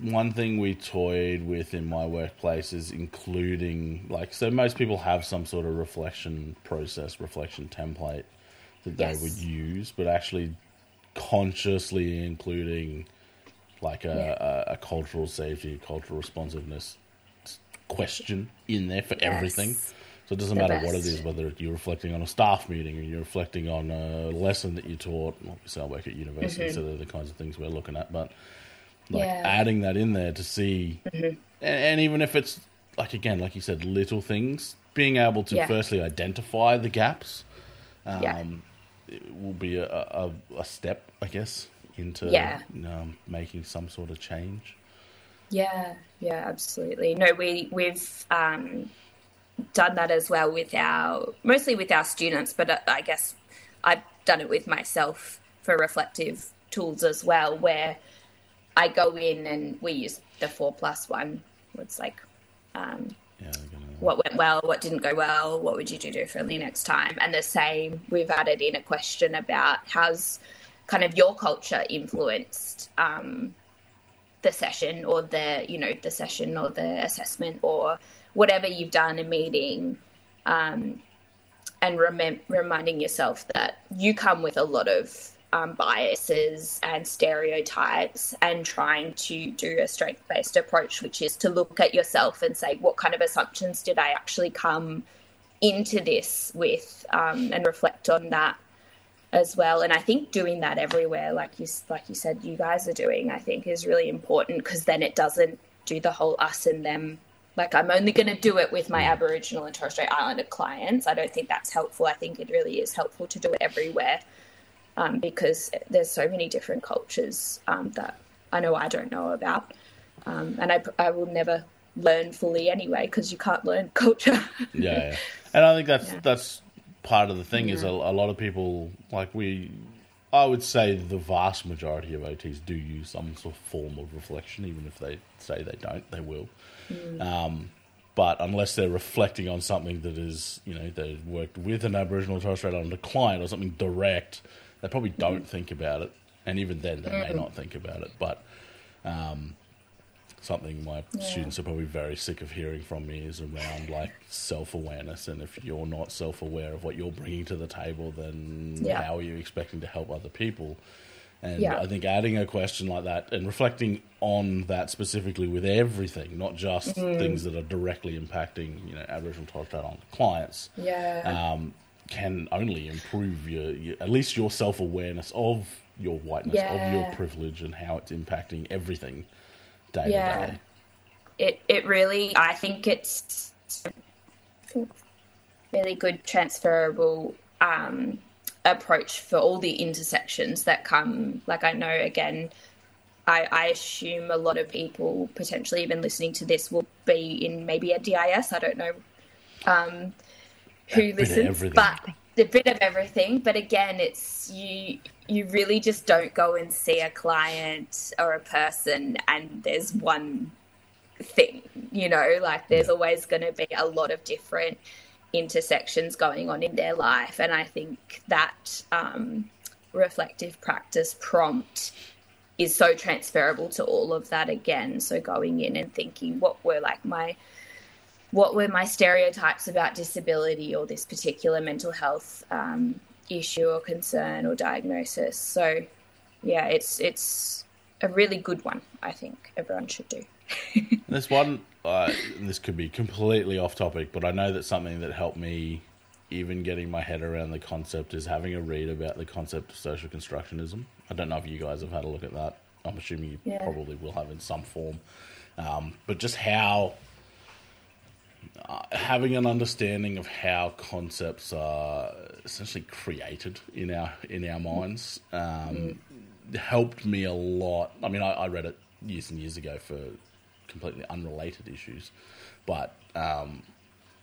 one thing we toyed with in my workplace is including like so most people have some sort of reflection process, reflection template that they would use, but actually consciously including like a, a, a cultural safety, cultural responsiveness question in there for everything. So it doesn't The matter what it is, whether you're reflecting on a staff meeting or you're reflecting on a lesson that you taught. Obviously, I work at university, so they're the kinds of things we're looking at. But like Mm-hmm. Yeah. adding that in there to see, Mm-hmm. and, and even if it's like again, like you said, little things, being able to Yeah. firstly identify the gaps um, Yeah. Will be a, a, a step, I guess, into Yeah. um, making some sort of change. Yeah, yeah, absolutely. No, we we've um, done that as well with our mostly with our students, but uh, I guess I've done it with myself for reflective tools as well, where I go in and we use the four plus one. It's like um, Yeah, what went well, what didn't go well, what would you do differently next time? And the same, we've added in a question about how's kind of your culture influenced um, the session or the, you know, the session or the assessment or whatever you've done a meeting. Um, and remem- reminding yourself that you come with a lot of um, biases and stereotypes and trying to do a strength based approach, which is to look at yourself and say, what kind of assumptions did I actually come into this with um, and reflect on that as well. And I think doing that everywhere, like you like you said, you guys are doing, I think is really important because then it doesn't do the whole us and them. Like I'm only going to do it with my Aboriginal and Torres Strait Islander clients. I don't think that's helpful. I think it really is helpful to do it everywhere um, because there's so many different cultures um, that I know I don't know about, um, and I I will never learn fully anyway because you can't learn [laughs] culture. yeah, yeah. And I think that's Yeah. that's part of the thing is a, a lot of people like we. I would say the vast majority of OTs do use some sort of form of reflection, even if they say they don't, they will. Um, but unless they're reflecting on something that is, you know, they've worked with an Aboriginal or Torres Strait Islander client or something direct, they probably don't think about it. And even then, they may not think about it. But um, something my Yeah. students are probably very sick of hearing from me is around like self awareness. And if you're not self aware of what you're bringing to the table, then Yeah. how are you expecting to help other people? And Yeah. I think adding a question like that and reflecting on that specifically with everything, not just Mm. things that are directly impacting, you know, Aboriginal Torres Strait Islander clients, yeah, um, can only improve your, your at least your self awareness of your whiteness, of your privilege, and how it's impacting everything day Yeah. to day. it it really I think it's really good transferable um, approach for all the intersections that come. Like I know again, I, I assume a lot of people potentially even listening to this will be in maybe a DIS. I don't know um, who listens, everything. but a bit of everything. But again, it's you. You really just don't go and see a client or a person, and there's one thing. You know, like there's always going to be a lot of different intersections going on in their life, and I think that um, reflective practice prompt is so transferable to all of that again. So going in and thinking what were like my what were my stereotypes about disability or this particular mental health um, issue or concern or diagnosis. So yeah, it's it's a really good one. I think everyone should do. [laughs] This one, uh, this could be completely off topic, but I know that something that helped me even getting my head around the concept is having a read about the concept of social constructionism. I don't know if you guys have had a look at that. I'm assuming you Yeah. probably will have in some form. Um, but just how having an understanding of how concepts are essentially created in our in our minds um, helped me a lot. I mean, I, I read it years and years ago for completely unrelated issues, but um,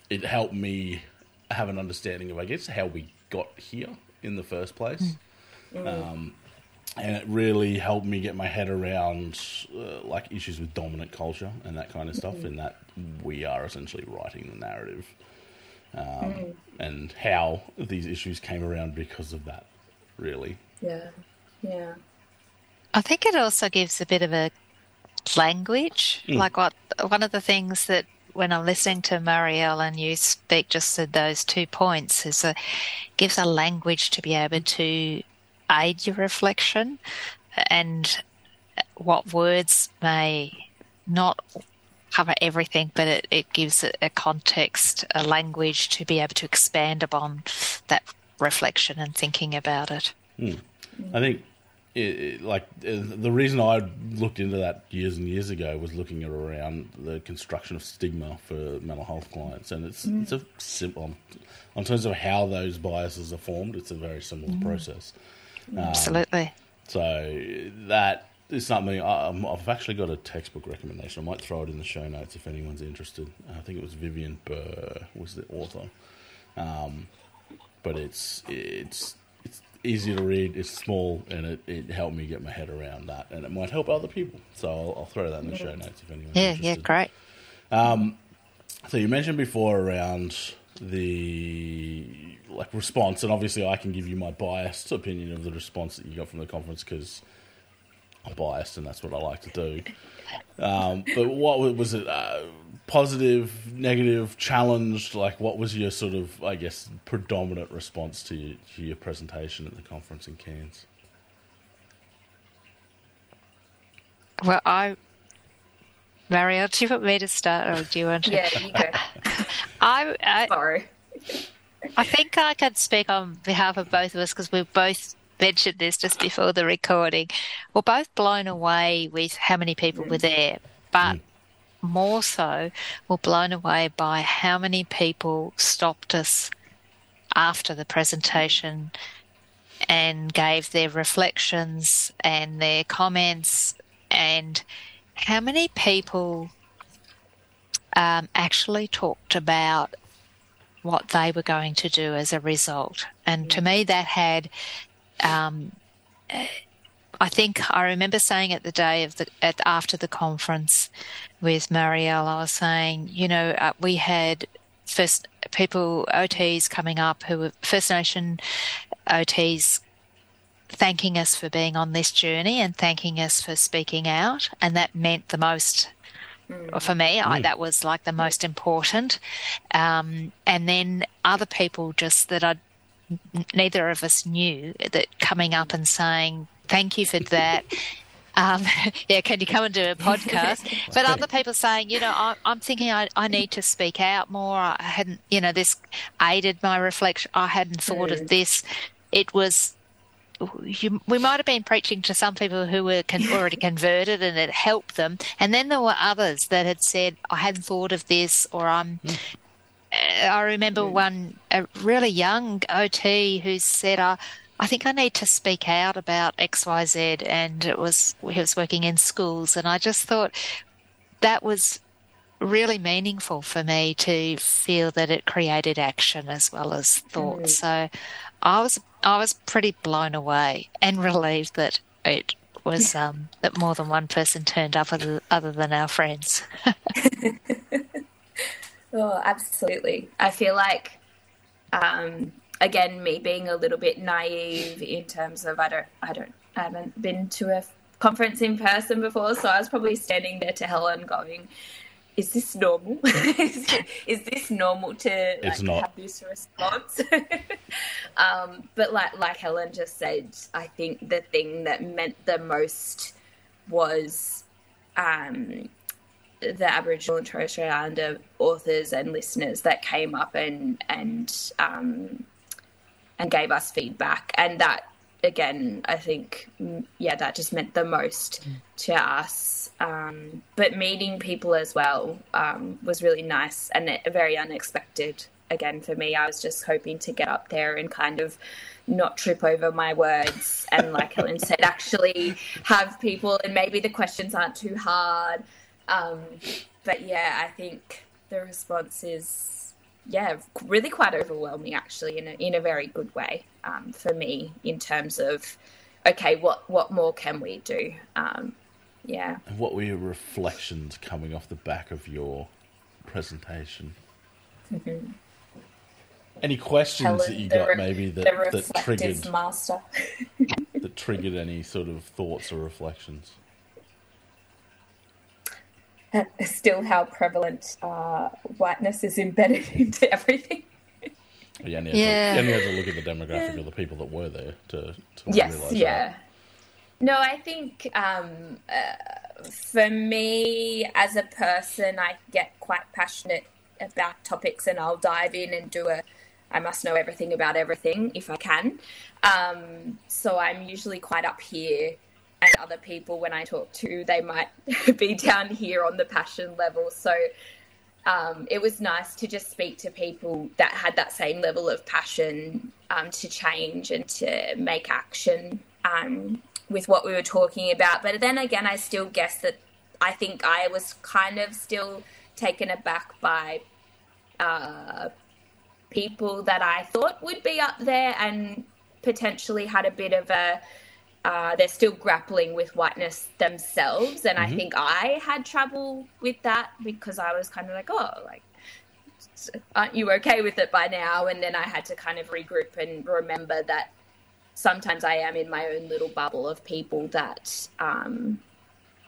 it helped me have an understanding of, I guess, how we got here in the first place. Um, and it really helped me get my head around uh, like issues with dominant culture and that kind of stuff, in that we are essentially writing the narrative, um, and how these issues came around because of that. Really, Yeah, yeah, I think it also gives a bit of a language. Like what one of the things that when I'm listening to Marielle and you speak just to those two points is a gives a language to be able to aid your reflection and what words may not cover everything, but it, it gives a context, a language to be able to expand upon that reflection and thinking about it. I think. It, like uh, the reason I looked into that years and years ago was looking at around the construction of stigma for mental health clients, and it's it's a simple in terms of how those biases are formed. It's a very similar process. Absolutely. So that is something I, I've actually got a textbook recommendation. I might throw it in the show notes if anyone's interested. I think it was Vivian Burr was the author, um, but it's it's it's easy to read. It's small and it, it helped me get my head around that, and it might help other people. So I'll, I'll throw that in the show notes if anyone. Yeah, interested. yeah, great. Um, So you mentioned before around the like response, and obviously I can give you my biased opinion of the response that you got from the conference because I'm biased and that's what I like to do. Um, but what was it? Uh, positive, negative, challenged? Like, what was your sort of, I guess, predominant response to your, to your presentation at the conference in Cairns? Well, I, Mario, do you want me to start, or do you want to? yeah. You go. [laughs] I, I, Sorry. I think I can speak on behalf of both of us because we've both mentioned this just before the recording. We're both blown away with how many people were there, but mm. more so, we're blown away by how many people stopped us after the presentation and gave their reflections and their comments, and how many people um, actually talked about what they were going to do as a result. And to me, that had, um, I think I remember saying at the day of the at after the conference with Marielle, I was saying, you know, uh, we had first people OTs coming up who were First Nation OTs thanking us for being on this journey and thanking us for speaking out, and that meant the most for me. I, that was like the most important. Um, and then other people just that I neither of us knew that coming up and saying thank you for that. [laughs] Um, [laughs] yeah, can you come and do a podcast? [laughs] but other people saying, you know, I, I'm thinking I, I need to speak out more. I hadn't, you know, this aided my reflection. I hadn't thought of this. It was you, we might have been preaching to some people who were con- [laughs] already converted and it helped them. And then there were others that had said, I hadn't thought of this, or I'm. Uh, I remember one, a really young OT who said, uh, I think I need to speak out about XYZ. And it was, he was working in schools. And I just thought that was really meaningful for me to feel that it created action as well as thought. So I was I was pretty blown away and relieved that it was um, that more than one person turned up other, other than our friends. [laughs] Oh, absolutely. I feel like, um, again, me being a little bit naive in terms of I don't, I don't, I haven't been to a conference in person before, so I was probably standing there to Helen going, "Is this normal? [laughs] is, is this normal to It's not. have this response?" [laughs] um, but like like Helen just said, I think the thing that meant the most was um, the Aboriginal and Torres Strait Islander authors and listeners that came up and and um, and gave us feedback, and that again, I think, mm, yeah, that just meant the most to us. Um, but meeting people as well um, was really nice and it- very unexpected. Again, for me, I was just hoping to get up there and kind of not trip over my words and, like Helen [laughs] said, actually have people, and maybe the questions aren't too hard. Um, but yeah, I think the response is yeah, really quite overwhelming actually in a, in a very good way um, for me in terms of okay, what what more can we do? Um, yeah, what were your reflections coming off the back of your presentation? Any questions Helen, that you got re- maybe that, that triggered master. [laughs] that triggered any sort of thoughts or reflections? [laughs] Still, how prevalent uh, whiteness is embedded [laughs] into everything. You only, had Yeah. to, you only had to look at the demographic of the people that were there to, to yes realise yeah that. no i think um, uh, for me as a person i get quite passionate about topics and i'll dive in and do a i must know everything about everything if i can um, so i'm usually quite up here and other people when i talk to they might [laughs] be down here on the passion level so um, it was nice to just speak to people that had that same level of passion um, to change and to make action um, with what we were talking about. But then again, I still guess that I think I was kind of still taken aback by uh, people that I thought would be up there and potentially had a bit of a uh, they're still grappling with whiteness themselves, and I think I had trouble with that because I was kind of like, oh, like, aren't you okay with it by now? And then I had to kind of regroup and remember that sometimes I am in my own little bubble of people that, um,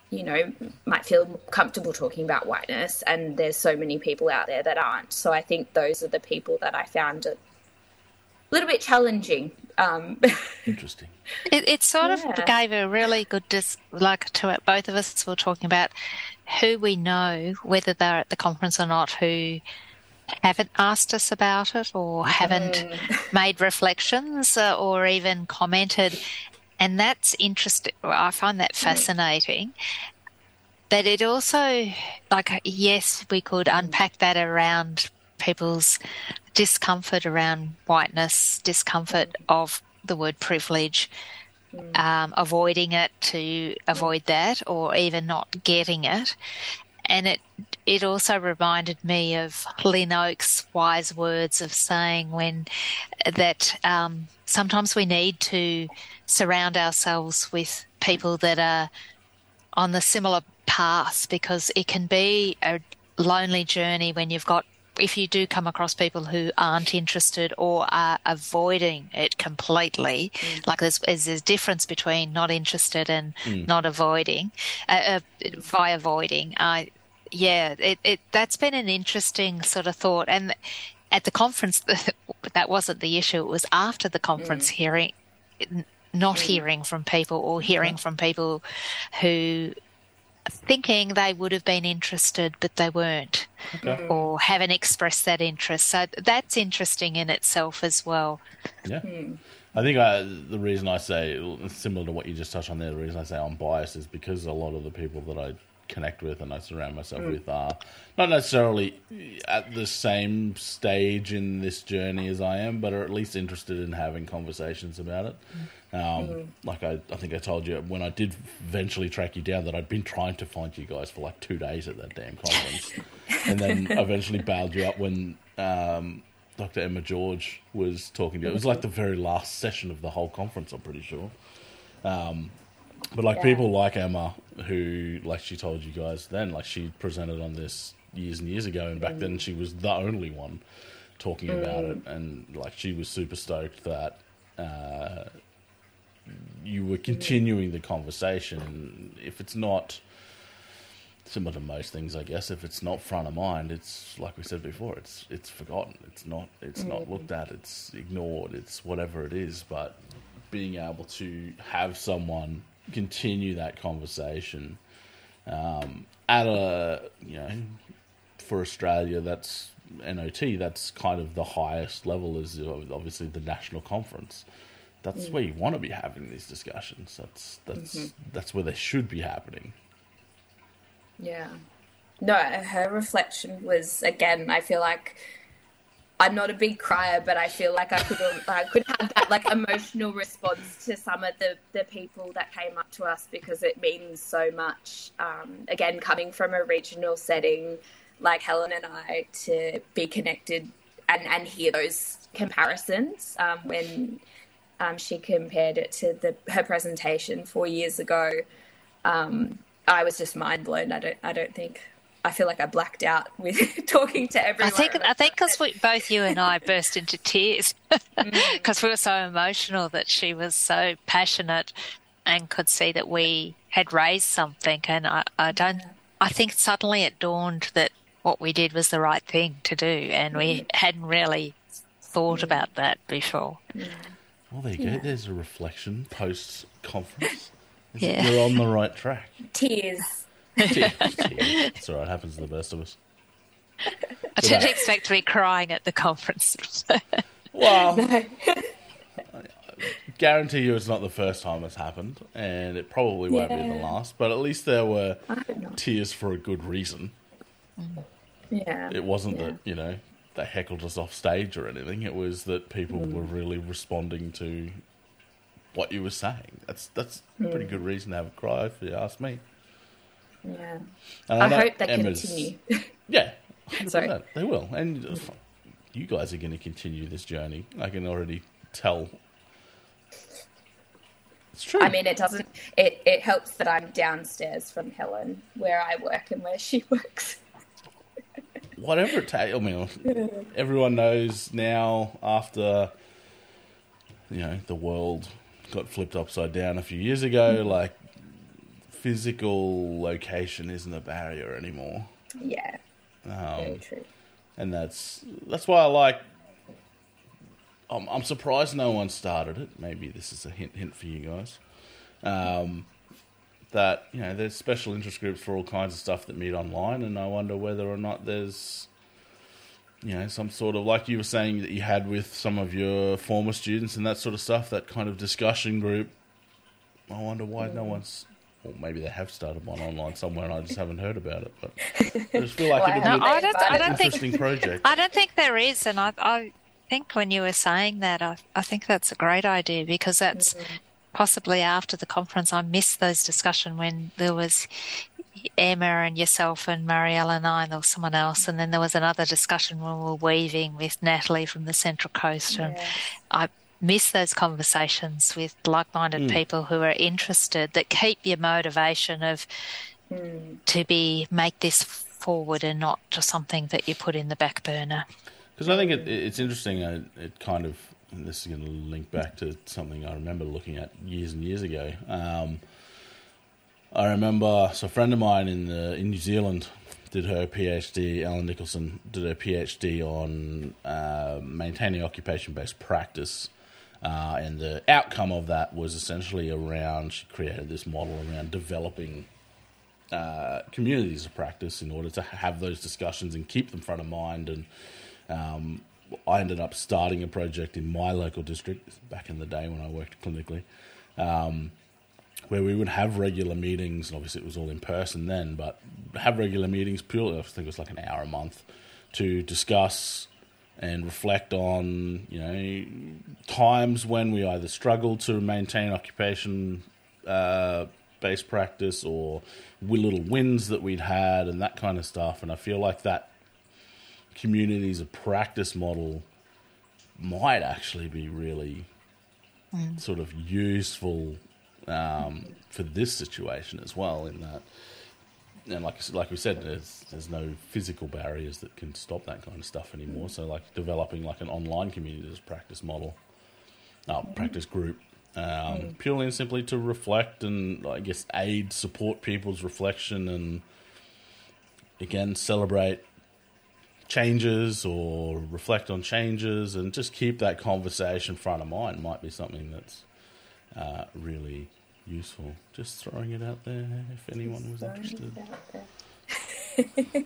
you know, might feel comfortable talking about whiteness, and there's so many people out there that aren't. So I think those are the people that I found little bit challenging. Um, [laughs] Interesting. It, it sort of gave a really good, dis- like to it. Both of us were talking about who we know, whether they're at the conference or not, who haven't asked us about it or haven't made reflections uh, or even commented. And that's interesting. I find that fascinating. But it also, like, yes, we could unpack that around people's discomfort around whiteness, discomfort of the word privilege, um, avoiding it to avoid that, or even not getting it. And it it also reminded me of Lynn Oakes' wise words of saying when that um, sometimes we need to surround ourselves with people that are on the similar path because it can be a lonely journey when you've got if you do come across people who aren't interested or are avoiding it completely, like there's, there's a difference between not interested and not avoiding, uh, uh, by avoiding. I, yeah, it, it that's been an interesting sort of thought. And at the conference, [laughs] that wasn't the issue. It was after the conference hearing, not hearing from people or hearing from people who thinking they would have been interested but they weren't Okay. Mm-hmm. or haven't expressed that interest. So that's interesting in itself as well. Yeah. Hmm. I think I, the reason I say, similar to what you just touched on there, the reason I say I'm biased is because a lot of the people that I connect with and I surround myself with are not necessarily at the same stage in this journey as I am, but are at least interested in having conversations about it. Um, Like I, I think I told you when I did eventually track you down that I'd been trying to find you guys for like two days at that damn conference, [laughs] and then eventually bailed you up when um, Dr. Emma George was talking to you. It was like the very last session of the whole conference, I'm pretty sure. Um, but like Yeah. people like Emma, who, like she told you guys then, like she presented on this years and years ago, and back then mm. she was the only one talking mm. about it, and like she was super stoked that uh, you were continuing the conversation. If it's not similar to most things, I guess, if it's not front of mind, it's like we said before, it's it's forgotten. It's not it's not mm. looked at. It's ignored. It's whatever it is. But being able to have someone continue that conversation um, at a you know for Australia, that's NOT. That's kind of the highest level. Is obviously the national conference. That's where you want to be having these discussions. That's that's that's where they should be happening. Yeah. No, her reflection was again. I feel like I'm not a big crier, but I feel like I could I could have that like emotional response to some of the the people that came up to us because it means so much. Um, again, coming from a regional setting like Helen and I, to be connected and and hear those comparisons um, when. Um, she compared it to the her presentation four years ago. Um, I was just mind blown. I don't. I don't think. I feel like I blacked out with [laughs] talking to I everyone. think I think because both you and I burst into tears [laughs] mm. because we were so emotional that she was so passionate and could see that we had raised something, and I, I don't. I think suddenly it dawned that what we did was the right thing to do, and we mm-hmm. hadn't really thought about that before. Well, there you go. There's a reflection post conference. Yeah. [laughs] You're on the right track. tears. It's [laughs] all right. Happens to the best of us. I didn't expect to be crying at the conference. [laughs] Well, guarantee you it's not the first time it's happened, and it probably won't be the last. But at least there were I hope not. tears for a good reason. Yeah. It wasn't Yeah. that you know they heckled us off stage or anything. It was that people Mm. were really responding to what you were saying. That's that's a pretty Mm. good reason to have a cry, if you ask me. Yeah. And I hope they Emma's- continue. [laughs] Yeah, Sorry. 100%. they will, and uh, you guys are going to continue this journey. I can already tell. It's true. I mean, it doesn't. It it helps that I'm downstairs from Helen, where I work and where she [laughs] works. whatever it takes. I mean, [laughs] everyone knows now after you know the world got flipped upside down a few years ago. Like physical location isn't a barrier anymore, Yeah. Very um, true. and that's that's why I like. I'm, I'm surprised no one started it. Maybe this is a hint hint for you guys. Um, that you know there's special interest groups for all kinds of stuff that meet online, and I wonder whether or not there's you know some sort of like you were saying that you had with some of your former students and that sort of stuff, that kind of discussion group. I wonder why no one's. Well, maybe they have started one online somewhere, and I just haven't heard about it. But I just feel [laughs] like Well, it'd be No, I an don't. I don't think. interesting project. I don't think there is, and I, I think when you were saying that, I, I think that's a great idea because that's mm-hmm. possibly after the conference. I missed those discussion when there was Emma and yourself and Marielle and I, and there was someone else, and then there was another discussion when we were weaving with Natalie from the Central Coast, and I miss those conversations with like-minded people who are interested that keep your motivation of to be make this forward and not just something that you put in the back burner. Because I think it, it's interesting. Uh, it kind of, and this is going to link back to something I remember looking at years and years ago. Um, I remember, so a friend of mine in the in New Zealand did her PhD. Ellen Nicholson did her PhD on uh, maintaining occupation-based practice, uh, and the outcome of that was essentially around. She created this model around developing uh, communities of practice in order to have those discussions and keep them front of mind. And um, I ended up starting a project in my local district back in the day when I worked clinically, um, where we would have regular meetings. And obviously, it was all in person then, but have regular meetings purely. I think it was like an hour a month to discuss and reflect on you know times when we either struggled to maintain occupation uh, based practice or little wins that we'd had and that kind of stuff. And I feel like that communities of practice model might actually be really sort of useful um, for this situation as well. In that, and like like we said, there's there's no physical barriers that can stop that kind of stuff anymore. So like developing like an online communities practice model, uh, practice group um, Mm. purely and simply to reflect and I guess aid support people's reflection and again celebrate changes or reflect on changes and just keep that conversation front of mind might be something that's uh, really useful. Just throwing it out there if anyone was interested. [laughs]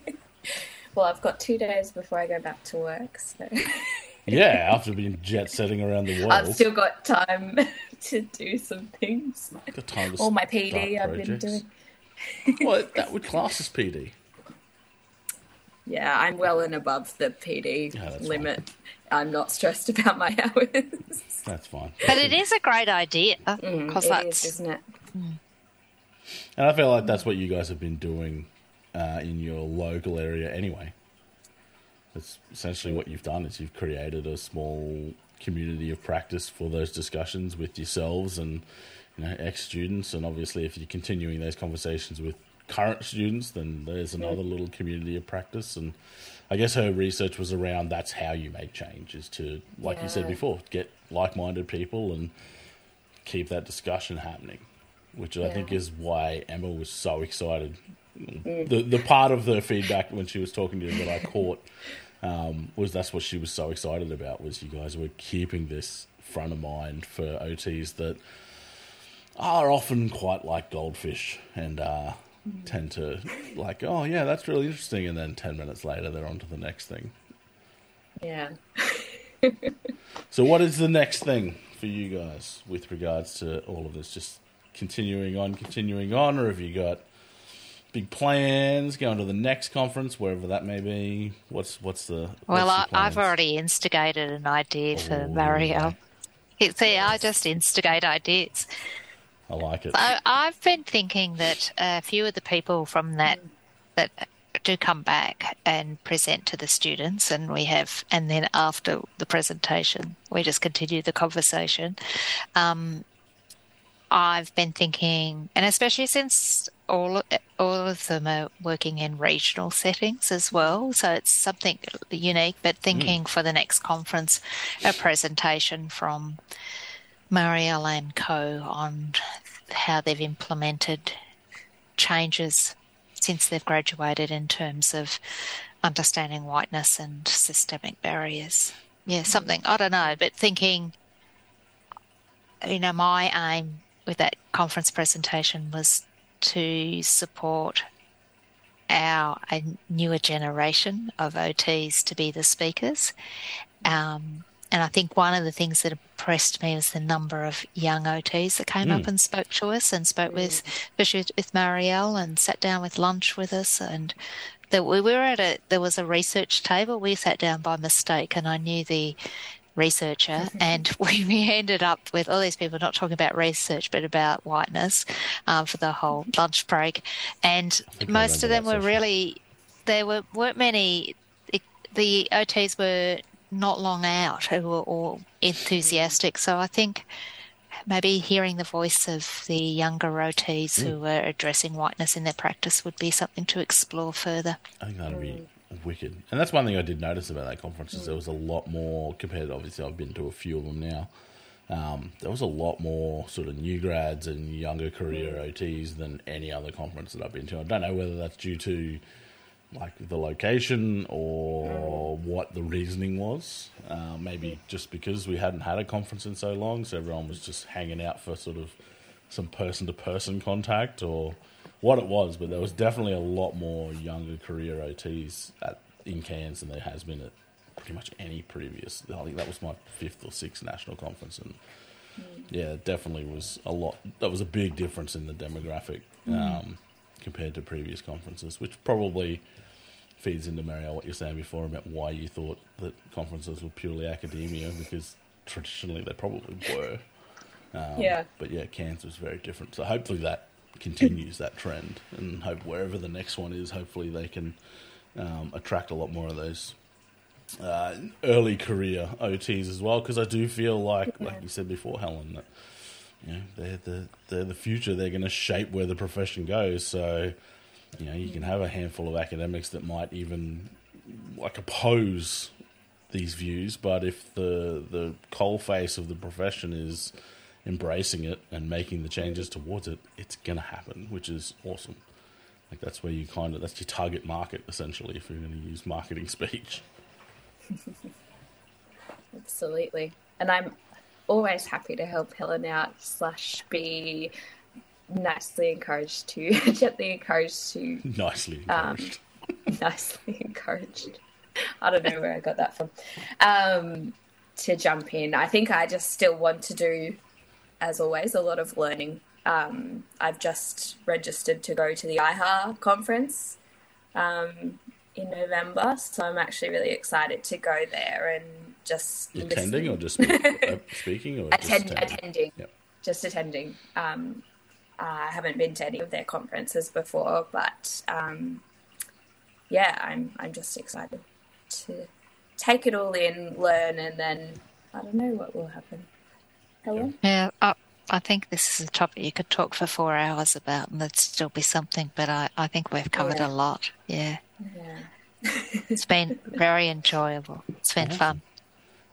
well, I've got two days before I go back to work, so [laughs] Yeah, after being jet setting around the world, I've still got time [laughs] to do some things. got time to All my PD I've been doing. well, that would class as PD. Yeah, I'm well and above the PD Yeah, limit. I'm not stressed [laughs] about my hours. That's fine. But it is a great idea because It is, that's isn't it? And I feel like that's what you guys have been doing uh, in your local area anyway. That's essentially what you've done is you've created a small community of practice for those discussions with yourselves and you know ex students and obviously if you're continuing those conversations with current students then there's another little community of practice and I guess her research was around that's how you make change is to like you said before get like-minded people and keep that discussion happening which I think is why Emma was so excited. The the part of the feedback when she was talking to you that I caught um, was that's what she was so excited about was you guys were keeping this front of mind for OTs that are often quite like goldfish and uh, Mm-hmm. tend to like oh yeah that's really interesting and then ten minutes later they're on to the next thing. Yeah. [laughs] So, what is the next thing for you guys with regards to all of this? Just continuing on, continuing on, or have you got big plans going to the next conference, wherever that may be? What's what's the well, I, what's your I've already instigated an idea for Oh, Mario. See, I just instigate ideas. I like it. I, I've been thinking that a few of the people from that that do come back and present to the students, and we have, and then after the presentation, we just continue the conversation. Um, I've been thinking, and especially since all all of them are working in regional settings as well, so it's something unique. But thinking for the next conference, a presentation from Marielle and Co on how they've implemented changes since they've graduated in terms of understanding whiteness and systemic barriers. Yeah, something I don't know, but thinking, you know, my aim with that conference presentation was to support our a newer generation of OTs to be the speakers. Um, and I think one of the things that impressed me was the number of young OTs that came up and spoke to us and spoke with, especially with Marielle, and sat down with lunch with us. And that we were at a there was a research table. We sat down by mistake, and I knew the researcher, [laughs] and [laughs] we, we ended up with all these people not talking about research but about whiteness um, for the whole [laughs] lunch break. And most of them were really there were weren't many. The, the OTs were not long out who were all enthusiastic. So I think maybe hearing the voice of the younger OTs who were addressing whiteness in their practice would be something to explore further. I think that'd be wicked. And that's one thing I did notice about that conference is there was a lot more compared. To, Obviously, I've been to a few of them now. Um, there was a lot more sort of new grads and younger career OTs than any other conference that I've been to. I don't know whether that's due to like the location or what the reasoning was. Uh, maybe just because we hadn't had a conference in so long, so everyone was just hanging out for sort of some person to person contact or what it was. But there was definitely a lot more younger career OTs at, in Cairns than there has been at pretty much any previous. I think that was my fifth or sixth national conference, and yeah, it definitely was a lot. That was a big difference in the demographic um, compared to previous conferences, which probably feeds into Mario what you're saying before about why you thought that conferences were purely academia because traditionally they probably were. Um, Yeah. But yeah, Cairns was very different. So hopefully that continues that trend, and hope wherever the next one is, hopefully they can um, attract a lot more of those uh, early career OTs as well. Because I do feel like, like you said before, Helen, that you know they're the they're the future. They're going to shape where the profession goes. So you know you can have a handful of academics that might even like oppose these views, but if the the coal face of the profession is embracing it and making the changes towards it, it's gonna happen, which is awesome. Like that's where you kind of that's your target market essentially if you're going to use marketing [laughs] speech. Absolutely. And I'm always happy to help Helen out slash be nicely encouraged to [laughs] gently encouraged to nicely encouraged. Um, [laughs] nicely encouraged. I don't know where I got that from. Um, to jump in. I think I just still want to do, as always, a lot of learning. Um, I've just registered to go to the IAHA conference um, in November, so I'm actually really excited to go there and just attending or just speak, uh, [laughs] speaking or Attend, attending. attending. Yep. Just attending. Um, I haven't been to any of their conferences before, but um, yeah, I'm I'm just excited to take it all in, learn, and then I don't know what will happen. Helen? Yeah, I, I think this is a topic you could talk for four hours about, and there'd still be something. But I, I think we've covered yeah. a lot. Yeah. Yeah. it's been [laughs] very enjoyable. It's been awesome. fun.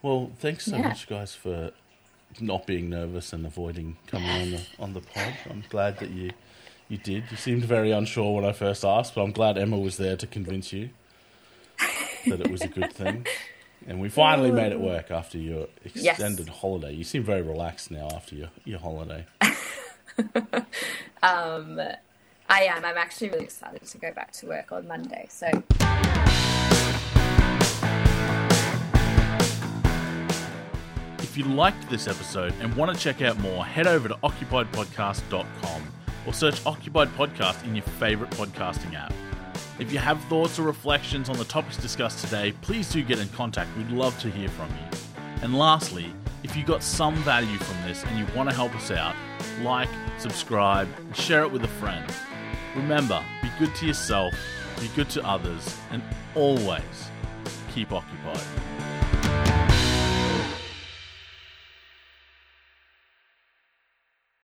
Well, thanks so yeah. much, guys, for not being nervous and avoiding coming on the on the pod. I'm glad that you you did. You seemed very unsure when I first asked, but I'm glad Emma was there to convince you that it was a good thing. And we finally made it work after your extended yes. holiday. You seem very relaxed now after your, your holiday. [laughs] um, I am. I'm actually really excited to go back to work on Monday. So. If you liked this episode and want to check out more, head over to occupiedpodcast.com or search Occupied Podcast in your favorite podcasting app. If you have thoughts or reflections on the topics discussed today, please do get in contact. We'd love to hear from you. And lastly, if you got some value from this and you want to help us out, like, subscribe, and share it with a friend. Remember, be good to yourself, be good to others, and always keep occupied.